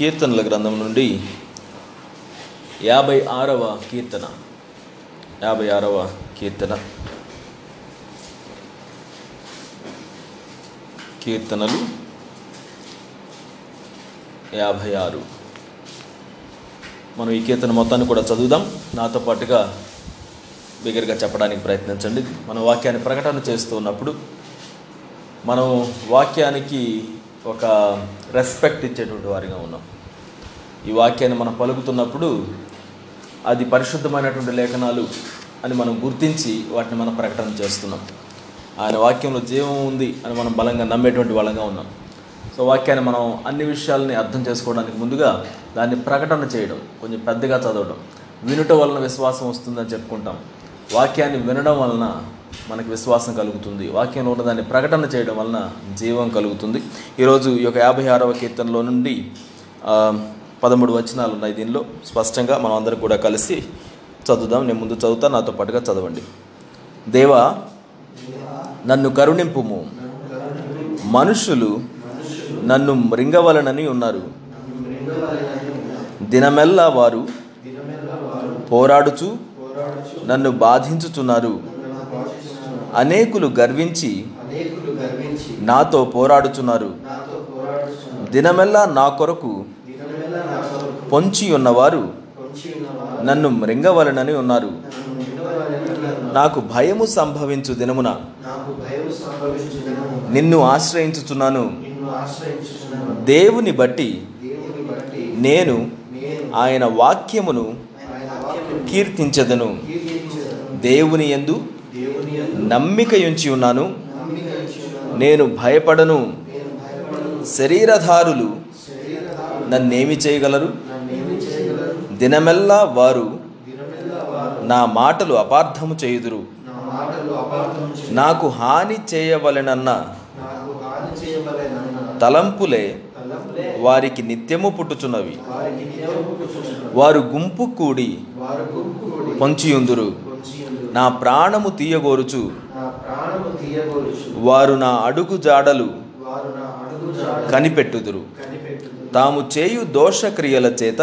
కీర్తనల గ్రంథం నుండి యాభై ఆరవ కీర్తన. యాభై ఆరవ కీర్తన. కీర్తనలు యాభై ఆరు. మనం ఈ కీర్తన మొత్తాన్ని కూడా చదువుదాం. నాతో పాటుగా బిగ్గరగా చెప్పడానికి ప్రయత్నించండి. మన వాక్యాన్ని ప్రకటన చేస్తూ ఉన్నప్పుడు మనం వాక్యానికి ఒక రెస్పెక్ట్ ఇచ్చేటువంటి వారిగా ఉన్నాం. ఈ వాక్యాన్ని మనం పలుకుతున్నప్పుడు అది పరిశుద్ధమైనటువంటి లేఖనాలు అని మనం గుర్తించి వాటిని మనం ప్రకటన చేస్తున్నాం. ఆయన వాక్యంలో జీవం ఉంది అని మనం బలంగా నమ్మేటువంటి వాళ్ళంగా ఉన్నాం. సో వాక్యాన్ని మనం అన్ని విషయాలని అర్థం చేసుకోవడానికి ముందుగా దాన్ని ప్రకటన చేయడం కొంచెం పెద్దగా చదవడం. వినుట వలన విశ్వాసం వస్తుందని చెప్పుకుంటాం. వాక్యాన్ని వినడం వలన మనకు విశ్వాసం కలుగుతుంది. వాక్యంలో ఉన్న దాన్ని ప్రకటన చేయడం వలన జీవం కలుగుతుంది. ఈరోజు ఈ యొక్క యాభై ఆరవ కీర్తనలో నుండి పదమూడు వచనాలు ఉన్నాయి దీనిలో. స్పష్టంగా మనం అందరం కూడా కలిసి చదువుదాం. నేను ముందు చదువుతా నాతో పాటుగా చదవండి. దేవా నన్ను కరుణింపుము. మనుషులు నన్ను మృంగవలనని ఉన్నారు. దినమెల్లా వారు పోరాడుచు నన్ను బాధించుచున్నారు. అనేకులు గర్వించి నాతో పోరాడుచున్నారు. దినమెల్లా నా కొరకు పొంచి ఉన్నవారు నన్ను మృంగవలనని ఉన్నారు. నాకు భయము సంభవించు దినమున నిన్ను ఆశ్రయించుచున్నాను. నిన్ను ఆశ్రయించుచున్నాను. దేవుని బట్టి నేను ఆయన వాక్యమును కీర్తించదను. దేవుని యందు నమ్మిక ఉంచి ఉన్నాను. నేను భయపడను. శరీరధారులు నన్నేమి చేయగలరు? దినమెల్లా వారు నా మాటలు అపార్థము చేయుదురు. నాకు హాని చేయవలెనన్న తలంపులే వారికి నిత్యము పుట్టుచున్నవి. వారు గుంపు కూడి పొంచియుందురు. నా ప్రాణము తీయగోరుచు వారు నా అడుగు జాడలు కనిపెట్టుదురు. తాము చేయు దోషక్రియల చేత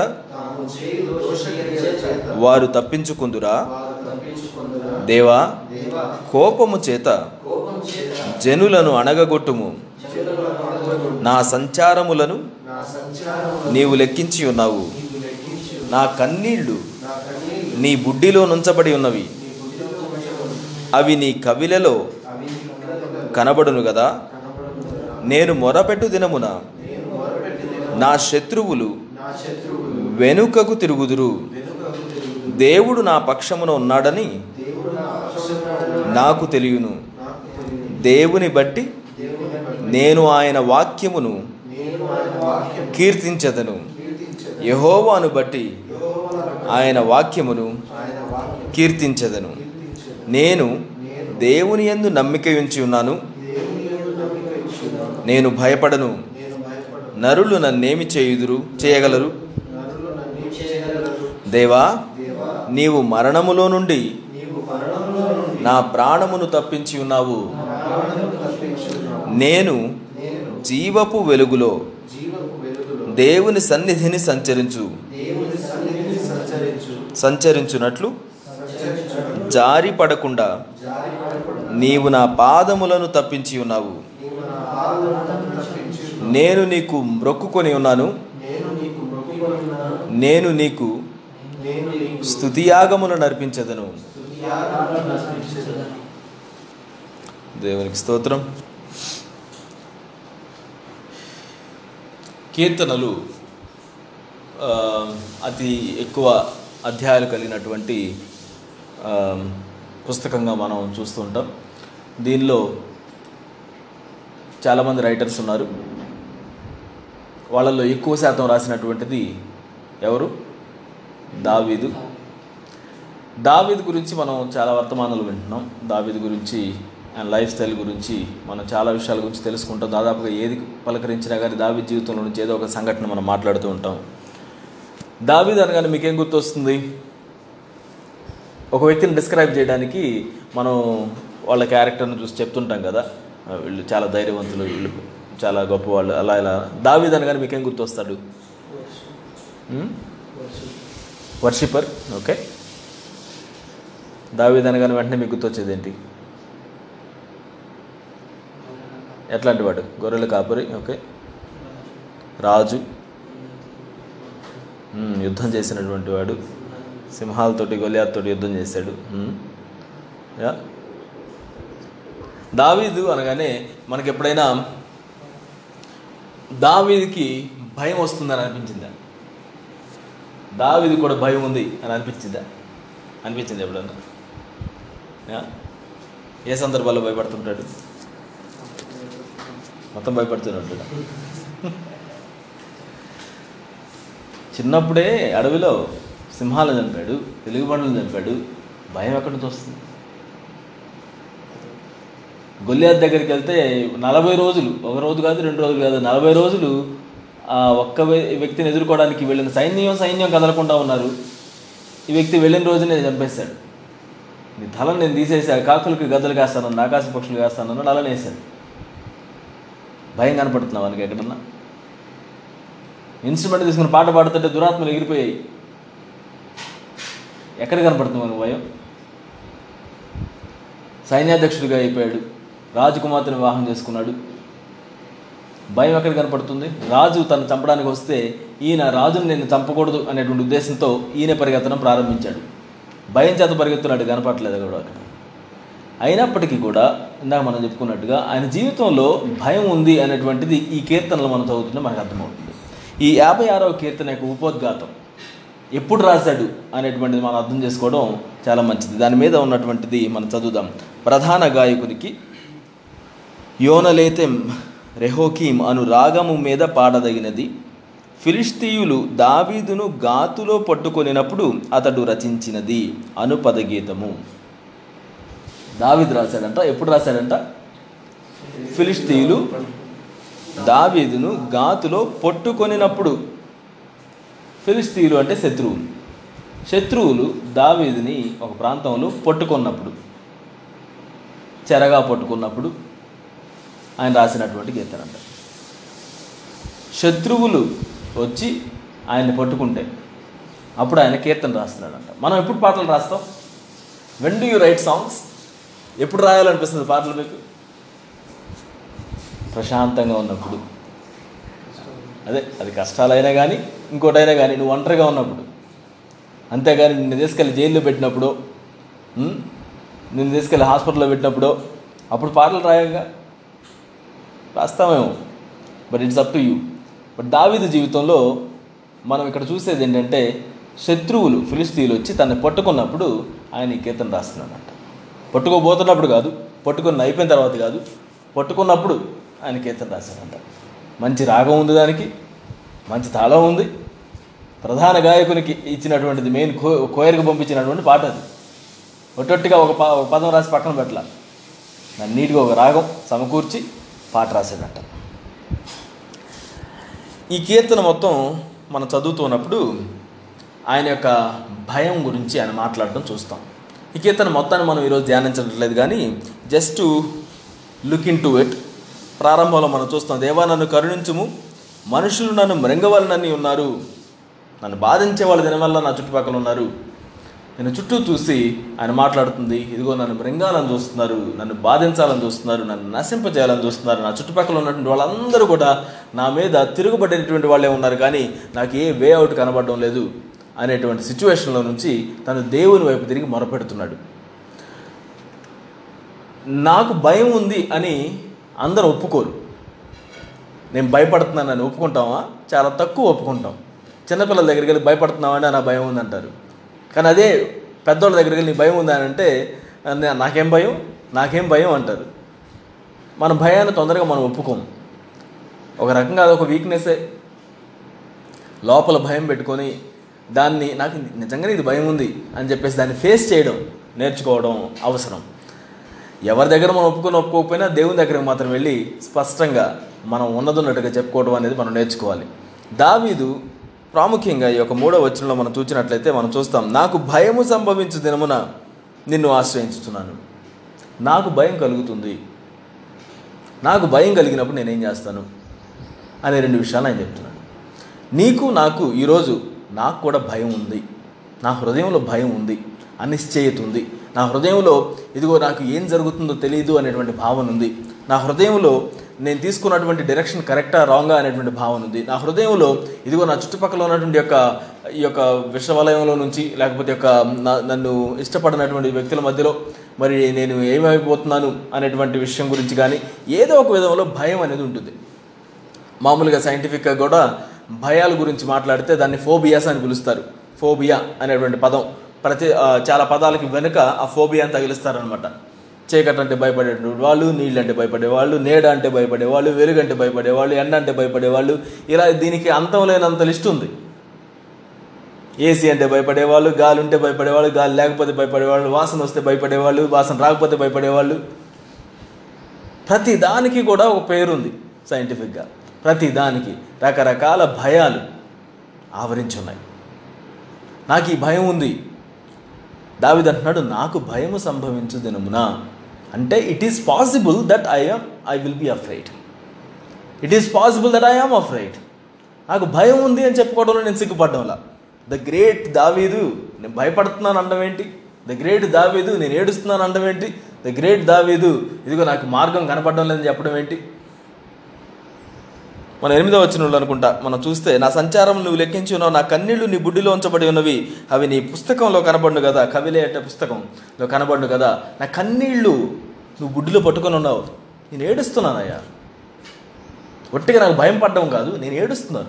వారు తప్పించుకుందురా. దేవా కోపము చేత జనులను అణగగొట్టుము. నా సంచారములను నీవు లెక్కించి ఉన్నావు. నా కన్నీళ్ళు నా బుడ్డిలో నుంచబడి ఉన్నవి. అవి నీ కవిలలో కనబడును కదా నేను మొరపెట్టు దినమున నా శత్రువులు వెనుకకు తిరుగుదురు. దేవుడు నా పక్షమున ఉన్నాడని నాకు తెలియను. దేవుని బట్టి నేను ఆయన వాక్యమును కీర్తించదను. యహోవాను బట్టి ఆయన వాక్యమును కీర్తించదను. నేను దేవుని యందు నమ్మిక ఉంచి ఉన్నాను. నేను భయపడను. నరులు నన్నేమి చేయుదురు? చేయగలరు? దేవా నీవు మరణములో నుండి నా ప్రాణమును తప్పించి ఉన్నావు. నేను జీవపు వెలుగులో దేవుని సన్నిధిని సంచరించు. సంచరించునట్లు సంచరించున్నట్లు జారి పడకుండా నీవు నా పాదములను తప్పించి ఉన్నావు. నేను నీకు మ్రొక్కుకొని ఉన్నాను. నేను నీకు మొక్కుకొనున్నాను. నర్పించదను. దేవునికి స్తోత్రం. కీర్తనలు అతి ఎక్కువ అధ్యాయాలు కలిగినటువంటి పుస్తకంగా మనం చూస్తుంటాం దీనిలో చాలామంది రైటర్స్ ఉన్నారు. వాళ్ళల్లో ఎక్కువ శాతం రాసినటువంటిది ఎవరు? దావీదు. దావీద్ గురించి మనం చాలా వర్తమానాలు వింటున్నాం. దావీదు గురించి అండ్ లైఫ్ స్టైల్ గురించి మనం చాలా విషయాల గురించి తెలుసుకుంటాం. దాదాపుగా ఏది పలకరించినా కానీ దావీద్ జీవితంలో నుంచి ఏదో ఒక సంఘటన మనం మాట్లాడుతూ ఉంటాం. దావీద్ అనగానే మీకేం గుర్తొస్తుంది? ఒక వ్యక్తిని డిస్క్రైబ్ చేయడానికి మనం వాళ్ళ క్యారెక్టర్ని చూసి చెప్తుంటాం కదా. వీళ్ళు చాలా ధైర్యవంతులు వీళ్ళు చాలా గొప్పవాళ్ళు అలా ఇలా. దావీద్ అనగానే మీకేం గుర్తొస్తాడు? Worshipper okay. దావీద్ అనగానే వెంటనే మీకు గుర్తొచ్చేది ఏంటి ఎట్లాంటి వాడు? గొర్రెల కాపరి? ఓకే. రాజు. యుద్ధం చేసినటువంటి వాడు. సింహాలతోటి గొలియాతోటి యుద్ధం చేశాడు. యా. దావీదు అనగానే మనకి ఎప్పుడైనా దావీదికి భయం వస్తుందని అనిపించిందా? దావీది కూడా భయం ఉంది అని అనిపించిందా? అనిపించింది ఎప్పుడన్నా? ఏ సందర్భాల్లో భయపడుతుంటాడు? మొత్తం భయపడుతున్నాడు చిన్నప్పుడే అడవిలో సింహాలను చంపాడు తెలుగుబండలను చంపాడు భయం ఎక్కడి నుంచి వస్తుంది? గొల్లియాత్ దగ్గరికి వెళ్తే నలభై రోజులు ఒక రోజు కాదు రెండు రోజులు కాదు నలభై రోజులు ఆ ఒక్క వ్యక్తిని ఎదుర్కోవడానికి వెళ్ళిన సైన్యం సైన్యం కదలకుండా ఉన్నారు. ఈ వ్యక్తి వెళ్ళిన రోజునే చంపేశాడు. నీ తలను నేను తీసేసా కాకులకి గద్దలు కాస్తానన్న ఆకాశ పక్షులు కాస్తానన్నాడు నలని వేశాడు. భయం కనపడుతున్నావు మనకి ఎక్కడన్నా? ఇన్స్ట్రుమెంట్ తీసుకుని పాట పాడుతుంటే దురాత్మలు ఎగిరిపోయాయి. ఎక్కడ కనపడుతుంది మనకు భయం? సైన్యాధ్యక్షుడిగా అయిపోయాడు. రాజకుమార్తెను వివాహం చేసుకున్నాడు. భయం ఎక్కడ కనపడుతుంది? రాజు తను చంపడానికి వస్తే ఈయన రాజును నేను చంపకూడదు అనేటువంటి ఉద్దేశంతో ఈయన పరిగెత్తడం ప్రారంభించాడు. భయం చేత పరిగెత్తున్నాడు కనపడలేదు కూడా. అక్కడ అయినప్పటికీ కూడా ఇందాక మనం చెప్పుకున్నట్టుగా ఆయన జీవితంలో భయం ఉంది అనేటువంటిది ఈ కీర్తనలు మనం చదువుతుంటే మనకు అర్థమవుతుంది. ఈ యాభై ఆరవ కీర్తన యొక్క ఉపోద్ఘాతం ఎప్పుడు రాశాడు అనేటువంటిది మనం అర్థం చేసుకోవడం చాలా మంచిది. దాని మీద ఉన్నటువంటిది మనం చదువుదాం. ప్రధాన గాయకునికి యోనలేతెం రెహోకీం అను రాగము మీద పాడదగినది. ఫిలిస్తీయులు దావీదును గాతులో పట్టుకొనినప్పుడు అతడు రచించినది అను పదగీతము దావీదు రాశాడంట. ఎప్పుడు రాశాడంట? ఫిలిస్తీయులు దావీదును గాతులో పట్టుకొనినప్పుడు. ఫిలిస్తీయులు అంటే శత్రువులు. శత్రువులు దావీదిని ఒక ప్రాంతంలో పట్టుకున్నప్పుడు చెరగా పట్టుకున్నప్పుడు ఆయన రాసినటువంటి కీర్తన అంట శత్రువులు వచ్చి ఆయన్ని పట్టుకుంటే అప్పుడు ఆయన కీర్తన రాస్తున్నాడంట. మనం ఎప్పుడు పాటలు రాస్తాం? When do you write songs ఎప్పుడు రాయాలనిపిస్తుంది పాటలు మీకు? ప్రశాంతంగా ఉన్నప్పుడు. అదే అది కష్టాలైనా కానీ ఇంకోటైనా కానీ నువ్వు ఒంటరిగా ఉన్నప్పుడు అంతేగాని నిన్ను తీసుకెళ్ళి జైల్లో పెట్టినప్పుడు నిన్ను తీసుకెళ్ళి హాస్పిటల్లో పెట్టినప్పుడు అప్పుడు పాటలు రాయగా? రాస్తామేమో. But it's up to you but David జీవితంలో మనం ఇక్కడ చూసేది ఏంటంటే శత్రువులు ఫిలిస్తీన్లు వచ్చి తనని పట్టుకున్నప్పుడు ఆయన ఈ కీర్తన రాస్తున్నాడంట పట్టుకోబోతున్నప్పుడు కాదు పట్టుకుని అయిపోయిన తర్వాత కాదు పట్టుకున్నప్పుడు ఆయన కీర్తన రాశాడంట మంచి రాగం ఉంది దానికి. మంచి తాళం ఉంది. ప్రధాన గాయకునికి ఇచ్చినటువంటిది మెయిన్ కో కోయర్కి పంపించినటువంటి పాట అది. ఒట్టొట్టిగా ఒక ఒక పదం రాసి పక్కన పెట్టాల. దాన్ని నీట్గా ఒక రాగం సమకూర్చి పాట రాసేదంట. ఈ కీర్తన మొత్తం మనం చదువుతున్నప్పుడు ఆయన యొక్క భయం గురించి ఆయన మాట్లాడడం చూస్తాం. ఈ కీర్తన మొత్తాన్ని మనం ఈరోజు ధ్యానించట్లేదు కానీ just look into it ప్రారంభంలో మనం చూస్తాం దేవా నన్ను కరుణించుము మనుషులు నన్ను మృంగవాలనని ఉన్నారు. నన్ను బాధించే వాళ్ళు దీనివల్ల నా చుట్టుపక్కల ఉన్నారు. నేను చుట్టూ చూసి ఆయన మాట్లాడుతుంది ఇదిగో నన్ను మృంగాలని చూస్తున్నారు నన్ను బాధించాలని చూస్తున్నారు నన్ను నశింపజేయాలని చూస్తున్నారు. నా చుట్టుపక్కల ఉన్నటువంటి వాళ్ళందరూ కూడా నా మీద తిరుగుబడినటువంటి వాళ్ళే ఉన్నారు. కానీ నాకు ఏ వే అవుట్ కనబడడం లేదు అనేటువంటి సిచ్యువేషన్లో నుంచి తను దేవుని వైపు తిరిగి మొరపెడుతున్నాడు. నాకు భయం ఉంది అని అందరూ ఒప్పుకోరు. నేను భయపడుతున్నానని ఒప్పుకుంటామా చాలా తక్కువ ఒప్పుకుంటాం. చిన్నపిల్లల దగ్గరికి వెళ్ళి భయపడుతున్నామంటే నా భయం ఉందంటారు. కానీ అదే పెద్దోళ్ళ దగ్గరికి వెళ్ళి నీ భయం ఉందా అని అంటే నాకేం భయం? నాకేం భయం? అంటారు. మన భయాన్ని తొందరగా మనం ఒప్పుకోము ఒక రకంగా అదొక వీక్నెస్సే లోపల భయం పెట్టుకొని దాన్ని నాకు నిజంగానే ఇది భయం ఉంది అని చెప్పేసి దాన్ని ఫేస్ చేయడం నేర్చుకోవడం అవసరం. ఎవరి దగ్గర మనం ఒప్పుకొని ఒప్పుకోకపోయినా దేవుని దగ్గరికి మాత్రం వెళ్ళి స్పష్టంగా మనం ఉన్నదన్నట్టుగా చెప్పుకోవడం అనేది మనం నేర్చుకోవాలి. దావీదు ప్రాముఖ్యంగా ఈ యొక్క మూడో వచనంలో మనం చూసినట్లయితే మనం చూస్తాం నాకు భయము సంభవించు దినమున నిన్ను ఆశ్రయించుతున్నాను. నాకు భయం కలుగుతుంది. నాకు భయం కలిగినప్పుడు నేనేం చేస్తాను? అనే రెండు విషయాలు ఆయన చెప్తున్నాను నీకు నాకు ఈరోజు నాకు కూడా భయం ఉంది. నా హృదయంలో భయం ఉంది. అనిశ్చయత ఉంది నా హృదయంలో ఇదిగో నాకు ఏం జరుగుతుందో తెలియదు అనేటువంటి భావన ఉంది. నా హృదయంలో నేను తీసుకున్నటువంటి డైరెక్షన్ కరెక్టా రాంగా అనేటువంటి భావన ఉంది. నా హృదయంలో ఇదిగో నా చుట్టుపక్కల ఉన్నటువంటి యొక్క ఈ యొక్క విషవలయంలో నుంచి లేకపోతే యొక్క నన్ను ఇష్టపడినటువంటి వ్యక్తుల మధ్యలో మరి నేను ఏమైపోతున్నాను అనేటువంటి విషయం గురించి కానీ ఏదో ఒక విధంలో భయం అనేది ఉంటుంది. మామూలుగా సైంటిఫిక్గా కూడా భయాల గురించి మాట్లాడితే దాన్ని ఫోబియాస్ అని పిలుస్తారు. ఫోబియా అనేటువంటి పదం. ప్రతి చాలా పదాలకి వెనుక ఆ ఫోబియాని తగిలిస్తారనమాట చీకటి అంటే భయపడేటువంటి వాళ్ళు నీళ్ళు అంటే భయపడేవాళ్ళు నీడ అంటే భయపడేవాళ్ళు వెలుగు అంటే భయపడేవాళ్ళు ఎండ అంటే భయపడేవాళ్ళు ఇలా దీనికి అంతం లేనంత లిస్ట్ ఉంది. ఏసీ అంటే భయపడేవాళ్ళు గాలి ఉంటే భయపడేవాళ్ళు గాలి లేకపోతే భయపడేవాళ్ళు వాసన వస్తే భయపడేవాళ్ళు వాసన రాకపోతే భయపడేవాళ్ళు. ప్రతి దానికి కూడా ఒక పేరుంది సైంటిఫిక్గా. ప్రతి దానికి రకరకాల భయాలు ఆవరించి ఉన్నాయి. నాకు ఈ భయం ఉంది. దావిద్ అంటున్నాడు నాకు భయము సంభవించు దినమున. అంటే it is possible that I am I will be afraid it is possible that I am afraid నాకు భయం ఉంది అని చెప్పుకోవడంలో నేను సిగ్గుపడ్డంలా ద గ్రేట్ దావీదు నేను భయపడుతున్నాను అనడం ఏంటి? ద గ్రేట్ దావీదు నేను ఏడుస్తున్నాను అనడం ఏంటి? ద గ్రేట్ దావీదు ఇదిగో నాకు మార్గం కనపడడం లేదని చెప్పడం ఏంటి? మన ఎనిమిదో వచ్చిన అనుకుంటా మనం చూస్తే నా సంచారం నువ్వు లెక్కించి ఉన్నావు నా కన్నీళ్ళు నీ బుడ్డిలో ఉంచబడి ఉన్నవి అవి నీ పుస్తకంలో కనబడును కదా కవిలే అంటే పుస్తకంలో కనబడును కదా నా కన్నీళ్ళు నువ్వు బుడ్డిలో పట్టుకొని ఉన్నావు నేను ఏడుస్తున్నానయ్యా ఒట్టిగా నాకు భయం పడడం కాదు నేను ఏడుస్తున్నాను.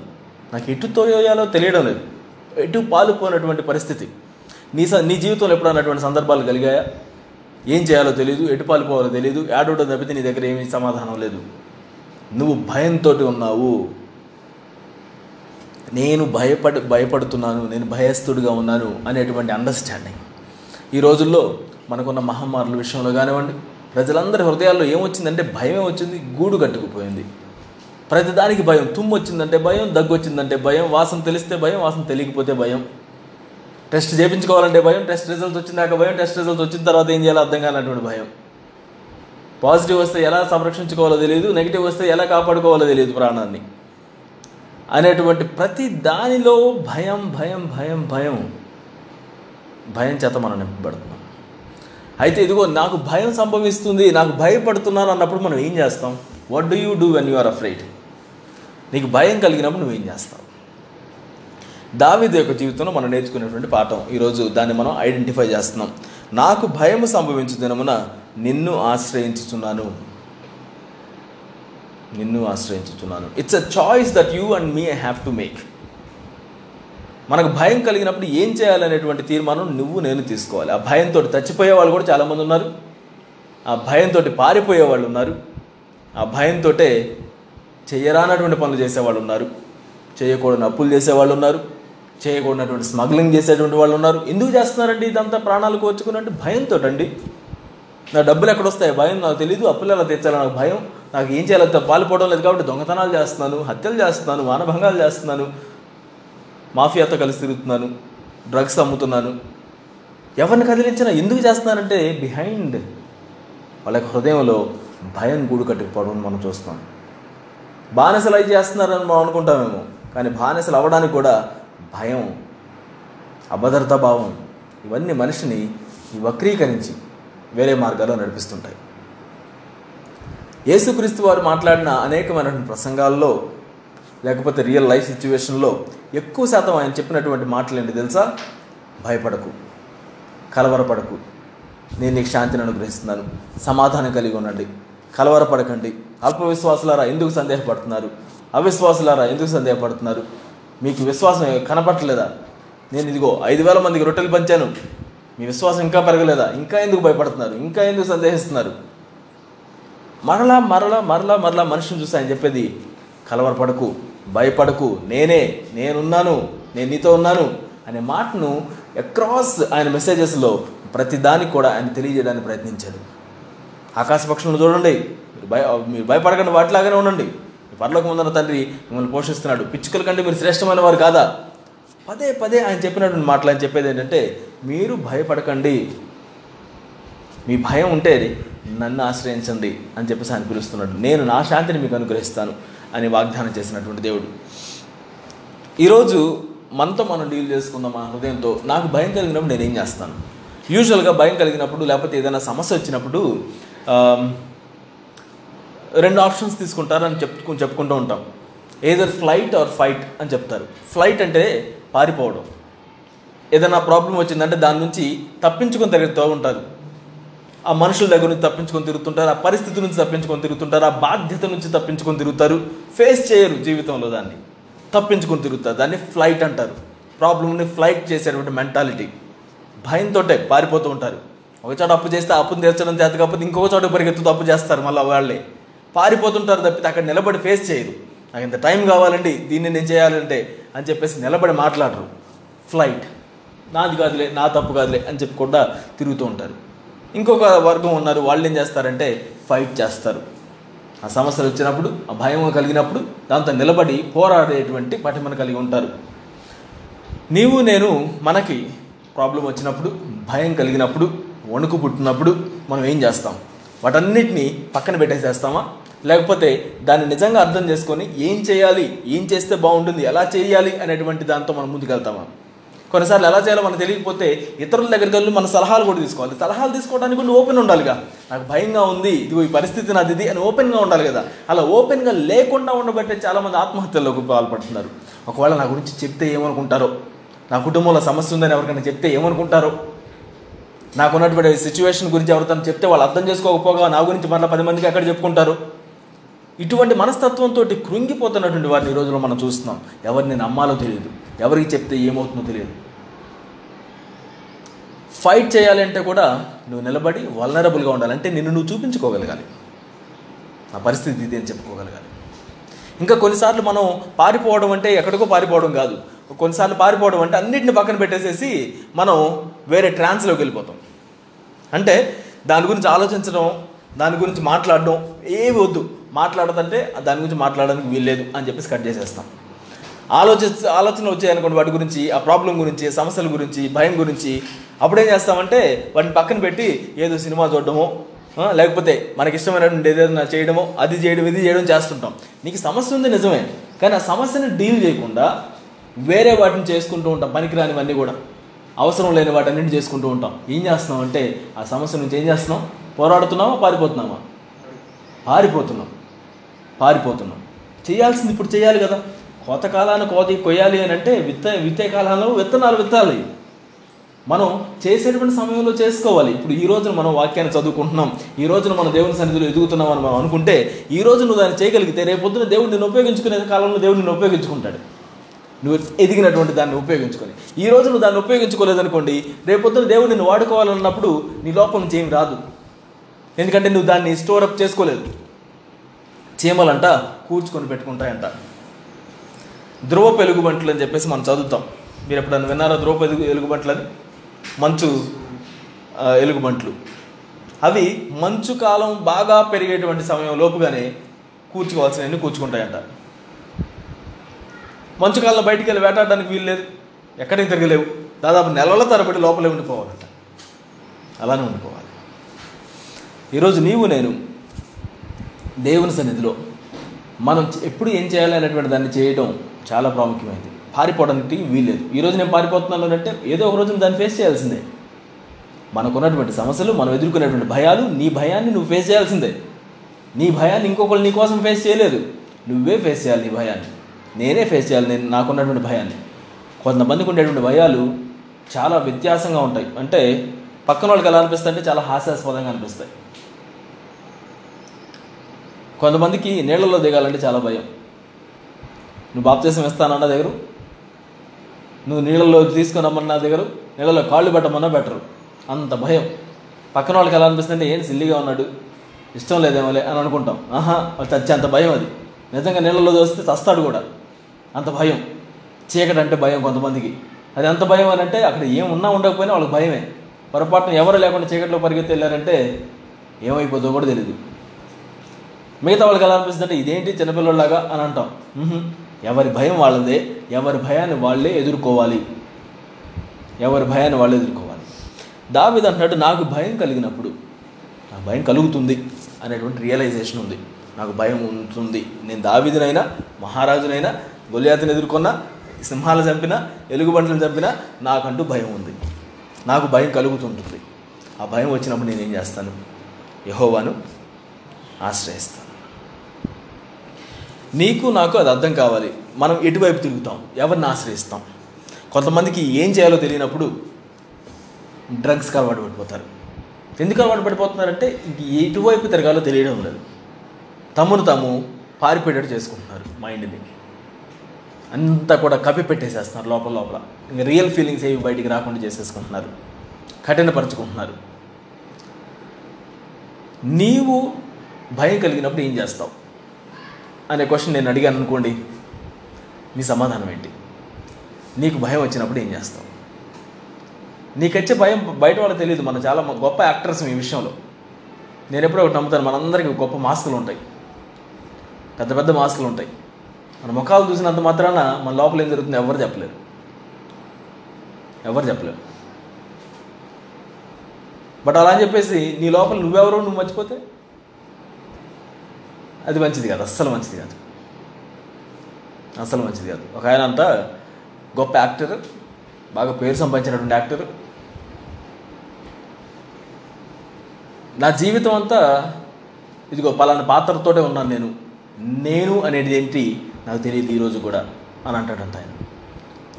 నాకు ఎటు తోయాలో తెలియడం లేదు. ఎటు పాలుపోయినటువంటి పరిస్థితి. నీ స నీ జీవితంలో ఎప్పుడన్నటువంటి సందర్భాలు కలిగాయా? ఏం చేయాలో తెలియదు ఎటు పాలుపోవాలో తెలియదు ఏడవడం తప్పితే నీ దగ్గర ఏమీ సమాధానం లేదు. నువ్వు భయంతో ఉన్నావు. నేను భయపడి భయపడుతున్నాను నేను భయస్థుడిగా ఉన్నాను అనేటువంటి అండర్స్టాండింగ్ ఈ రోజుల్లో మనకున్న మహమ్మారుల విషయంలో కానివ్వండి ప్రజలందరి హృదయాల్లో ఏమొచ్చిందంటే భయమే వచ్చింది గూడు కట్టుకుపోయింది. ప్రతిదానికి భయం తుమ్ము వచ్చిందంటే భయం దగ్గు వచ్చిందంటే భయం వాసన తెలిస్తే భయం వాసన తెలియకపోతే భయం. టెస్ట్ చేయించుకోవాలంటే భయం టెస్ట్ రిజల్ట్స్ వచ్చిందాక భయం టెస్ట్ రిజల్ట్స్ వచ్చిన తర్వాత ఏం చేయాలో అర్థం కానటువంటి భయం. పాజిటివ్ వస్తే ఎలా సంరక్షించుకోవాలో తెలియదు నెగిటివ్ వస్తే ఎలా కాపాడుకోవాలో తెలియదు ప్రాణాన్ని. అనేటువంటి ప్రతి దానిలో భయం భయం భయం భయం భయం చేత మనం నింపబడుతున్నాం. అయితే ఇదిగో నాకు భయం సంభవిస్తుంది నాకు భయపడుతున్నాను అన్నప్పుడు మనం ఏం చేస్తాం? What do you do when you are afraid నీకు భయం కలిగినప్పుడు నువ్వేం చేస్తావు? దావిద యొక్క జీవితంలో మనం నేర్చుకునేటువంటి పాఠం. ఈరోజు దాన్ని మనం ఐడెంటిఫై చేస్తున్నాం. నాకు భయం సంభవించు దినమున నిన్ను ఆశ్రయించుచున్నాను. నిన్ను ఆశ్రయించుచున్నాను. It's a choice that you and me I have to make మనకు భయం కలిగినప్పుడు ఏం చేయాలనేటువంటి తీర్మానం నువ్వు నేను తీసుకోవాలి. ఆ భయంతో చచ్చిపోయే వాళ్ళు కూడా చాలామంది ఉన్నారు. ఆ భయంతో పారిపోయే వాళ్ళు ఉన్నారు. ఆ భయంతో చేయరానటువంటి పనులు చేసేవాళ్ళు ఉన్నారు. చేయకూడని అప్పులు చేసేవాళ్ళు ఉన్నారు. చేయకూడనటువంటి స్మగ్లింగ్ చేసేటువంటి వాళ్ళు ఉన్నారు. ఎందుకు చేస్తున్నారండి ఇదంతా ప్రాణాలు వచ్చుకున్నట్టు భయంతో అండి నా డబ్బులు ఎక్కడ వస్తాయి భయం నాకు తెలియదు అప్పులు ఎలా తెచ్చాలో నాకు భయం. నాకు ఏం చేయాలో తె- లేదు కాబట్టి దొంగతనాలు చేస్తున్నాను హత్యలు చేస్తున్నాను మానభంగాలు చేస్తున్నాను మాఫియాతో కలిసి తిరుగుతున్నాను డ్రగ్స్ అమ్ముతున్నాను. ఎవరిని కదిలించినా ఎందుకు చేస్తున్నారంటే బిహైండ్ వాళ్ళ హృదయంలో భయం గూడు కట్టుకుపోవడం మనం చూస్తాం బానిసలు అయి చేస్తున్నారని మనం అనుకుంటామేమో. కానీ బానిసలు అవ్వడానికి కూడా భయం అభద్రతా భావం ఇవన్నీ మనిషిని వక్రీకరించి వేరే మార్గాల్లో నడిపిస్తుంటాయి. యేసుక్రీస్తు వారు మాట్లాడిన అనేకమైనటువంటి ప్రసంగాల్లో లేకపోతే రియల్ లైఫ్ సిచ్యువేషన్లో ఎక్కువ శాతం ఆయన చెప్పినటువంటి మాటలు ఏంటి తెలుసా? భయపడకు కలవరపడకు. నేను నీకు శాంతిని అనుగ్రహిస్తున్నాను సమాధానం కలిగి ఉండండి కలవరపడకండి. అల్ప విశ్వాసులారా ఎందుకు సందేహపడుతున్నారు? అవిశ్వాసులారా ఎందుకు సందేహపడుతున్నారు? మీకు విశ్వాసం కనపట్టలేదా నేను ఇదిగో ఐదు వేల మందికి రొట్టెలు పంచాను. మీ విశ్వాసం ఇంకా పెరగలేదా? ఇంకా ఎందుకు భయపడుతున్నారు? ఇంకా ఎందుకు సందేహిస్తున్నారు? మరలా మరలా మరలా మరలా మనిషిని చూసి ఆయన చెప్పేది కలవరపడకు భయపడకు నేనే నేనున్నాను నేను నీతో ఉన్నాను అనే మాటను అక్రాస్ ఆయన మెసేజెస్లో ప్రతిదానికి కూడా ఆయన తెలియజేయడానికి ప్రయత్నించాడు. ఆకాశ పక్షులను చూడండి. మీరు భయ మీరు భయపడకండి వాటిలాగానే ఉండండి. పర్లోక ముందున్న తండ్రి మిమ్మల్ని పోషిస్తున్నాడు. పిచ్చుకల కంటే మీరు శ్రేష్టమైన వారు కాదా? పదే పదే ఆయన చెప్పినటువంటి మాటలు ఆయన చెప్పేది ఏంటంటే మీరు భయపడకండి. మీ భయం ఉంటే నన్ను ఆశ్రయించండి అని చెప్పేసి ఆయన పిలుస్తున్నాడు. నేను నా శాంతిని మీకు అనుగ్రహిస్తాను అని వాగ్దానం చేసినటువంటి దేవుడు. ఈరోజు మనతో మనం డీల్ చేసుకుందాం మా హృదయంతో. నాకు భయం కలిగినప్పుడు నేను ఏం చేస్తాను? యూజువల్గా భయం కలిగినప్పుడు లేకపోతే ఏదైనా సమస్య వచ్చినప్పుడు రెండు ఆప్షన్స్ తీసుకుంటారని చెప్పు చెప్పుకుంటూ ఉంటాం. ఏదర్ ఫ్లైట్ ఆర్ ఫైట్ అని చెప్తారు. ఫ్లైట్ అంటే పారిపోవడం. ఏదైనా ప్రాబ్లం వచ్చిందంటే దాని నుంచి తప్పించుకొని తిరుగుతూ ఉంటారు. ఆ మనుషుల దగ్గర నుంచి తప్పించుకొని తిరుగుతుంటారు ఆ పరిస్థితి నుంచి తప్పించుకొని తిరుగుతుంటారు ఆ బాధ్యత నుంచి తప్పించుకొని తిరుగుతారు. ఫేస్ చేయరు జీవితంలో దాన్ని. తప్పించుకొని తిరుగుతారు. దాన్ని ఫ్లైట్ అంటారు. ప్రాబ్లమ్ని ఫ్లైట్ చేసేటువంటి మెంటాలిటీ. భయంతో పారిపోతూ ఉంటారు. ఒక చోట అప్పు చేస్తే అప్పుని తీర్చడం చేత కాకపోతే ఇంకొక చోట పరిగెత్తుతూ అప్పు చేస్తారు మళ్ళీ వాళ్ళే. పారిపోతుంటారు తప్పితే అక్కడ నిలబడి ఫేస్ చేయరు. నాకు ఇంత టైం కావాలండి దీన్ని నేను చేయాలంటే అని చెప్పేసి నిలబడి మాట్లాడరు. ఫ్లైట్ నాది కాదులే నా తప్పు కాదులే అని చెప్పి కూడా తిరుగుతూ ఉంటారు. ఇంకొక వర్గం ఉన్నారు వాళ్ళు ఏం చేస్తారంటే ఫైట్ చేస్తారు. ఆ సమస్యలు వచ్చినప్పుడు ఆ భయం కలిగినప్పుడు దాంతో నిలబడి పోరాడేటువంటి పటిమను కలిగి ఉంటారు. నీవు నేను మనకి ప్రాబ్లం వచ్చినప్పుడు భయం కలిగినప్పుడు వణుకు పుట్టినప్పుడు మనం ఏం చేస్తాం? వాటన్నిటిని పక్కన పెట్టేసేస్తామా? లేకపోతే దాన్ని నిజంగా అర్థం చేసుకొని ఏం చేయాలి ఏం చేస్తే బాగుంటుంది ఎలా చేయాలి అనేటువంటి దాంతో మనం ముందుకెళ్తామా? కొన్నిసార్లు ఎలా చేయాలో మనకు తెలియకపోతే ఇతరుల దగ్గరికి వెళ్ళి మన సలహాలు కూడా తీసుకోవాలి. సలహాలు తీసుకోవడానికి కూడా ఓపెన్ ఉండాలిగా. నాకు భయంగా ఉంది ఇది ఈ పరిస్థితి నాది ఇది అని ఓపెన్గా ఉండాలి కదా. అలా ఓపెన్గా లేకుండా ఉండబట్టే చాలామంది ఆత్మహత్యల్లోకి పాల్పడుతున్నారు. ఒకవేళ నా గురించి చెప్తే ఏమనుకుంటారో? నా కుటుంబంలో సమస్య ఉందని ఎవరికైనా చెప్తే ఏమనుకుంటారో? నాకున్నటువంటి సిచ్యువేషన్ గురించి ఎవరితో చెప్తే వాళ్ళు అర్థం చేసుకోకపోగా నా గురించి మళ్ళీ పది మందికి ఎక్కడ చెప్పుకుంటారు? ఇటువంటి మనస్తత్వంతో కృంగిపోతున్నటువంటి వారిని ఈ రోజులో మనం చూస్తున్నాం. ఎవరిని నమ్మాలో తెలియదు. ఎవరికి చెప్తే ఏమవుతుందో తెలియదు. ఫైట్ చేయాలంటే కూడా నువ్వు నిలబడి వలనరబుల్గా ఉండాలంటే నిన్ను నువ్వు చూపించుకోగలగాలి. నా పరిస్థితి ఇది అని చెప్పుకోగలగాలి. ఇంకా కొన్నిసార్లు మనం పారిపోవడం అంటే ఎక్కడికో పారిపోవడం కాదు. కొన్నిసార్లు పారిపోవడం అంటే అన్నిటిని పక్కన పెట్టేసేసి మనం వేరే ట్రాన్స్లోకి వెళ్ళిపోతాం. అంటే దాని గురించి ఆలోచించడం దాని గురించి మాట్లాడడం ఏవి వద్దు. మాట్లాడదంటే దాని గురించి మాట్లాడడానికి వీల్లేదు అని చెప్పేసి కట్ చేసేస్తాం. ఆలోచి ఆలోచనలు వచ్చాయనుకోండి వాటి గురించి ఆ ప్రాబ్లం గురించి సమస్యల గురించి భయం గురించి అప్పుడు ఏం చేస్తామంటే వాటిని పక్కన పెట్టి ఏదో సినిమా చూడడమో లేకపోతే మనకి ఇష్టమైనటువంటి ఏదైనా చేయడమో అది చేయడం ఇది చేయడం చేస్తుంటాం. నీకు సమస్య ఉంది నిజమే కానీ ఆ సమస్యని డీల్ చేయకుండా వేరే వాటిని చేసుకుంటూ ఉంటాం పనికిరానివన్నీ కూడా. అవసరం లేని వాటన్నింటిని చేసుకుంటూ ఉంటాం. ఏం చేస్తున్నాం అంటే ఆ సమస్య నుంచి ఏం చేస్తున్నాం? పోరాడుతున్నామా? పారిపోతున్నామా? పారిపోతున్నాం. పారిపోతున్నాం. చేయాల్సింది ఇప్పుడు చేయాలి కదా. కోత కాలాన్ని కోత కొయ్యాలి అని అంటే విత్త విత్తే కాలంలో విత్తనాలు విత్తాలి. మనం చేసేటువంటి సమయంలో చేసుకోవాలి. ఇప్పుడు ఈ రోజున మనం వాక్యాన్ని చదువుకుంటున్నాం. ఈ రోజున మనం దేవుని సన్నిధిలో ఎదుగుతున్నాం అని మనం అనుకుంటే ఈ రోజు నువ్వు దాన్ని చేయగలిగితే రేపు పొద్దున దేవుడు నిన్ను ఉపయోగించుకునే కాలంలో దేవుడు నిన్ను ఉపయోగించుకుంటాడు. నువ్వు ఎదిగినటువంటి దాన్ని ఉపయోగించుకొని. ఈ రోజు నువ్వు దాన్ని ఉపయోగించుకోలేదనుకోండి రేపు పొద్దున దేవుడు నిన్ను వాడుకోవాలన్నప్పుడు నీ లోపం నుంచి రాదు. ఎందుకంటే నువ్వు దాన్ని స్టోర్ అప్ చేసుకోలేదు. చీమలంట కూర్చుకొని పెట్టుకుంటాయంట. ధ్రువ పెలుగుబంట్లు అని చెప్పేసి మనం చదువుతాం. మీరు ఎప్పుడన్నా విన్నారా ధ్రువ పెలుగు ఎలుగుబంట్లు అని మంచు ఎలుగుబంట్లు. అవి మంచు కాలం బాగా పెరిగేటువంటి సమయం లోపుగానే కూర్చుకోవాల్సినవన్నీ కూర్చుకుంటాయంట. మంచు కాలంలో బయటికి వెళ్ళి వేటాడడానికి వీలు లేదు. ఎక్కడికి తిరగలేవు. దాదాపు నెలల తరబడి లోపలే ఉండిపోవాలంట. అలానే ఉండిపోవాలి. ఈరోజు నీవు నేను దేవుని సన్నిధిలో మనం ఎప్పుడు ఏం చేయాలి అనేటువంటి దాన్ని చేయడం చాలా ప్రాముఖ్యమైనది. పారిపోవడానికి వీల్లేదు. ఈరోజు నేను పారిపోతున్నాను అంటే ఏదో ఒక రోజు దాన్ని ఫేస్ చేయాల్సిందే. మనకున్నటువంటి సమస్యలు మనం ఎదుర్కొనేటువంటి భయాలు నీ భయాన్ని నువ్వు ఫేస్ చేయాల్సిందే. నీ భయాన్ని ఇంకొకరు నీ కోసం ఫేస్ చేయలేదు. నువ్వే ఫేస్ చేయాలి నీ భయాన్ని. నేనే ఫేస్ చేయాలి నేను నాకున్నటువంటి భయాన్ని. కొంతమందికి ఉండేటువంటి భయాలు చాలా వ్యత్యాసంగా ఉంటాయి. అంటే పక్కన వాళ్ళకి ఎలా అనిపిస్తాయి అంటే చాలా హాస్యాస్పదంగా అనిపిస్తాయి. కొంతమందికి నీళ్ళలో దిగాలంటే చాలా భయం. నువ్వు బాప్తీసం ఇస్తానన్న దగ్గర? నువ్వు నీళ్ళలో తీసుకున్నామన్నా రమ్మన్నా దగ్గర? నీళ్ళలో కాళ్ళు పెట్టమన్నా బెటరు అంత భయం. పక్కన వాళ్ళకి ఎలా అనిపిస్తుంది ఏం సిల్లిగా ఉన్నాడు? ఇష్టం లేదేమోలే అని అనుకుంటాం. ఆహా వాళ్ళు చచ్చే అంత భయం అది. నిజంగా నీళ్ళలో దోస్తే చస్తాడు కూడా. అంత భయం. చీకటి అంటే భయం కొంతమందికి. అది ఎంత భయం అని అంటే అక్కడ ఏం ఉన్నా ఉండకపోయినా వాళ్ళకి భయమే. పొరపాటున ఎవరు లేకుండా చీకట్లో పరిగెత్తి వెళ్ళారంటే ఏమైపోతుందో కూడా తెలియదు మిగతా వాళ్ళకి ఎలా అనిపిస్తుంది అంటే ఇదేంటి చిన్నపిల్లలాగా అని అంటాం. ఎవరి భయం వాళ్ళదే ఎవరి భయాన్ని వాళ్ళే ఎదుర్కోవాలి. ఎవరి భయాన్ని వాళ్ళే ఎదుర్కోవాలి. దావిద అంటున్నాడు నాకు భయం కలిగినప్పుడు నాకు భయం కలుగుతుంది అనేటువంటి రియలైజేషన్ ఉంది. నాకు భయం ఉంటుంది. నేను దావిదినైనా మహారాజునైనా గొలియాతని ఎదుర్కొన్నా సింహాలు చంపినా ఎలుగుబంట్లను చంపినా నాకంటూ భయం ఉంది. నాకు భయం కలుగుతుంటుంది. ఆ భయం వచ్చినప్పుడు నేనేం చేస్తాను? యహోవాను ఆశ్రయిస్తాను నీకు నాకు అది అర్థం కావాలి. మనం ఎటువైపు తిరుగుతాం? ఎవరిని ఆశ్రయిస్తాం? కొంతమందికి ఏం చేయాలో తెలియనప్పుడు డ్రగ్స్కి అలవాటు పడిపోతారు. ఎందుకు అలవాటు పడిపోతున్నారంటే ఇంక ఎటువైపు తిరగాలో తెలియడం లేదు తమను తాము పారిపోయేటట్టు చేసుకుంటున్నారు మైండ్ని అంతా కూడా కప్పి పెట్టేసేస్తున్నారు లోపల లోపల. ఇంకా రియల్ ఫీలింగ్స్ ఏవి బయటికి రాకుండా చేసేసుకుంటున్నారు. కఠినపరుచుకుంటున్నారు. నీవు భయం కలిగినప్పుడు ఏం చేస్తావు? అనే క్వశ్చన్ నేను అడిగాను అనుకోండి నీ సమాధానం ఏంటి? నీకు భయం వచ్చినప్పుడు ఏం చేస్తావు? నీకొచ్చే భయం బయట వాళ్ళకి తెలియదు మనం చాలా గొప్ప యాక్టర్స్ ఈ విషయంలో. నేను ఎప్పుడో ఒకటి నమ్ముతాను మనందరికీ గొప్ప మాస్కులు ఉంటాయి. పెద్ద పెద్ద మాస్కులు ఉంటాయి. మన ముఖాలు చూసినంత మాత్రాన మన లోపల ఏం జరుగుతుందో ఎవరు చెప్పలేరు. ఎవరు చెప్పలేరు. బట్ అలా అని చెప్పేసి నీ లోపల నువ్వెవరో నువ్వు మర్చిపోతే అది మంచిది కాదు అస్సలు మంచిది కాదు. అస్సలు మంచిది కాదు. ఒక ఆయన అంతా గొప్ప యాక్టర్ బాగా పేరు సంపాదించినటువంటి యాక్టర్. నా జీవితం అంతా ఇదిగో పలానా పాత్రతోటే ఉన్నాను నేను. నేను అనేది ఏంటి? నాకు తెలియదు ఈరోజు కూడా అని అంటాడంట ఆయన.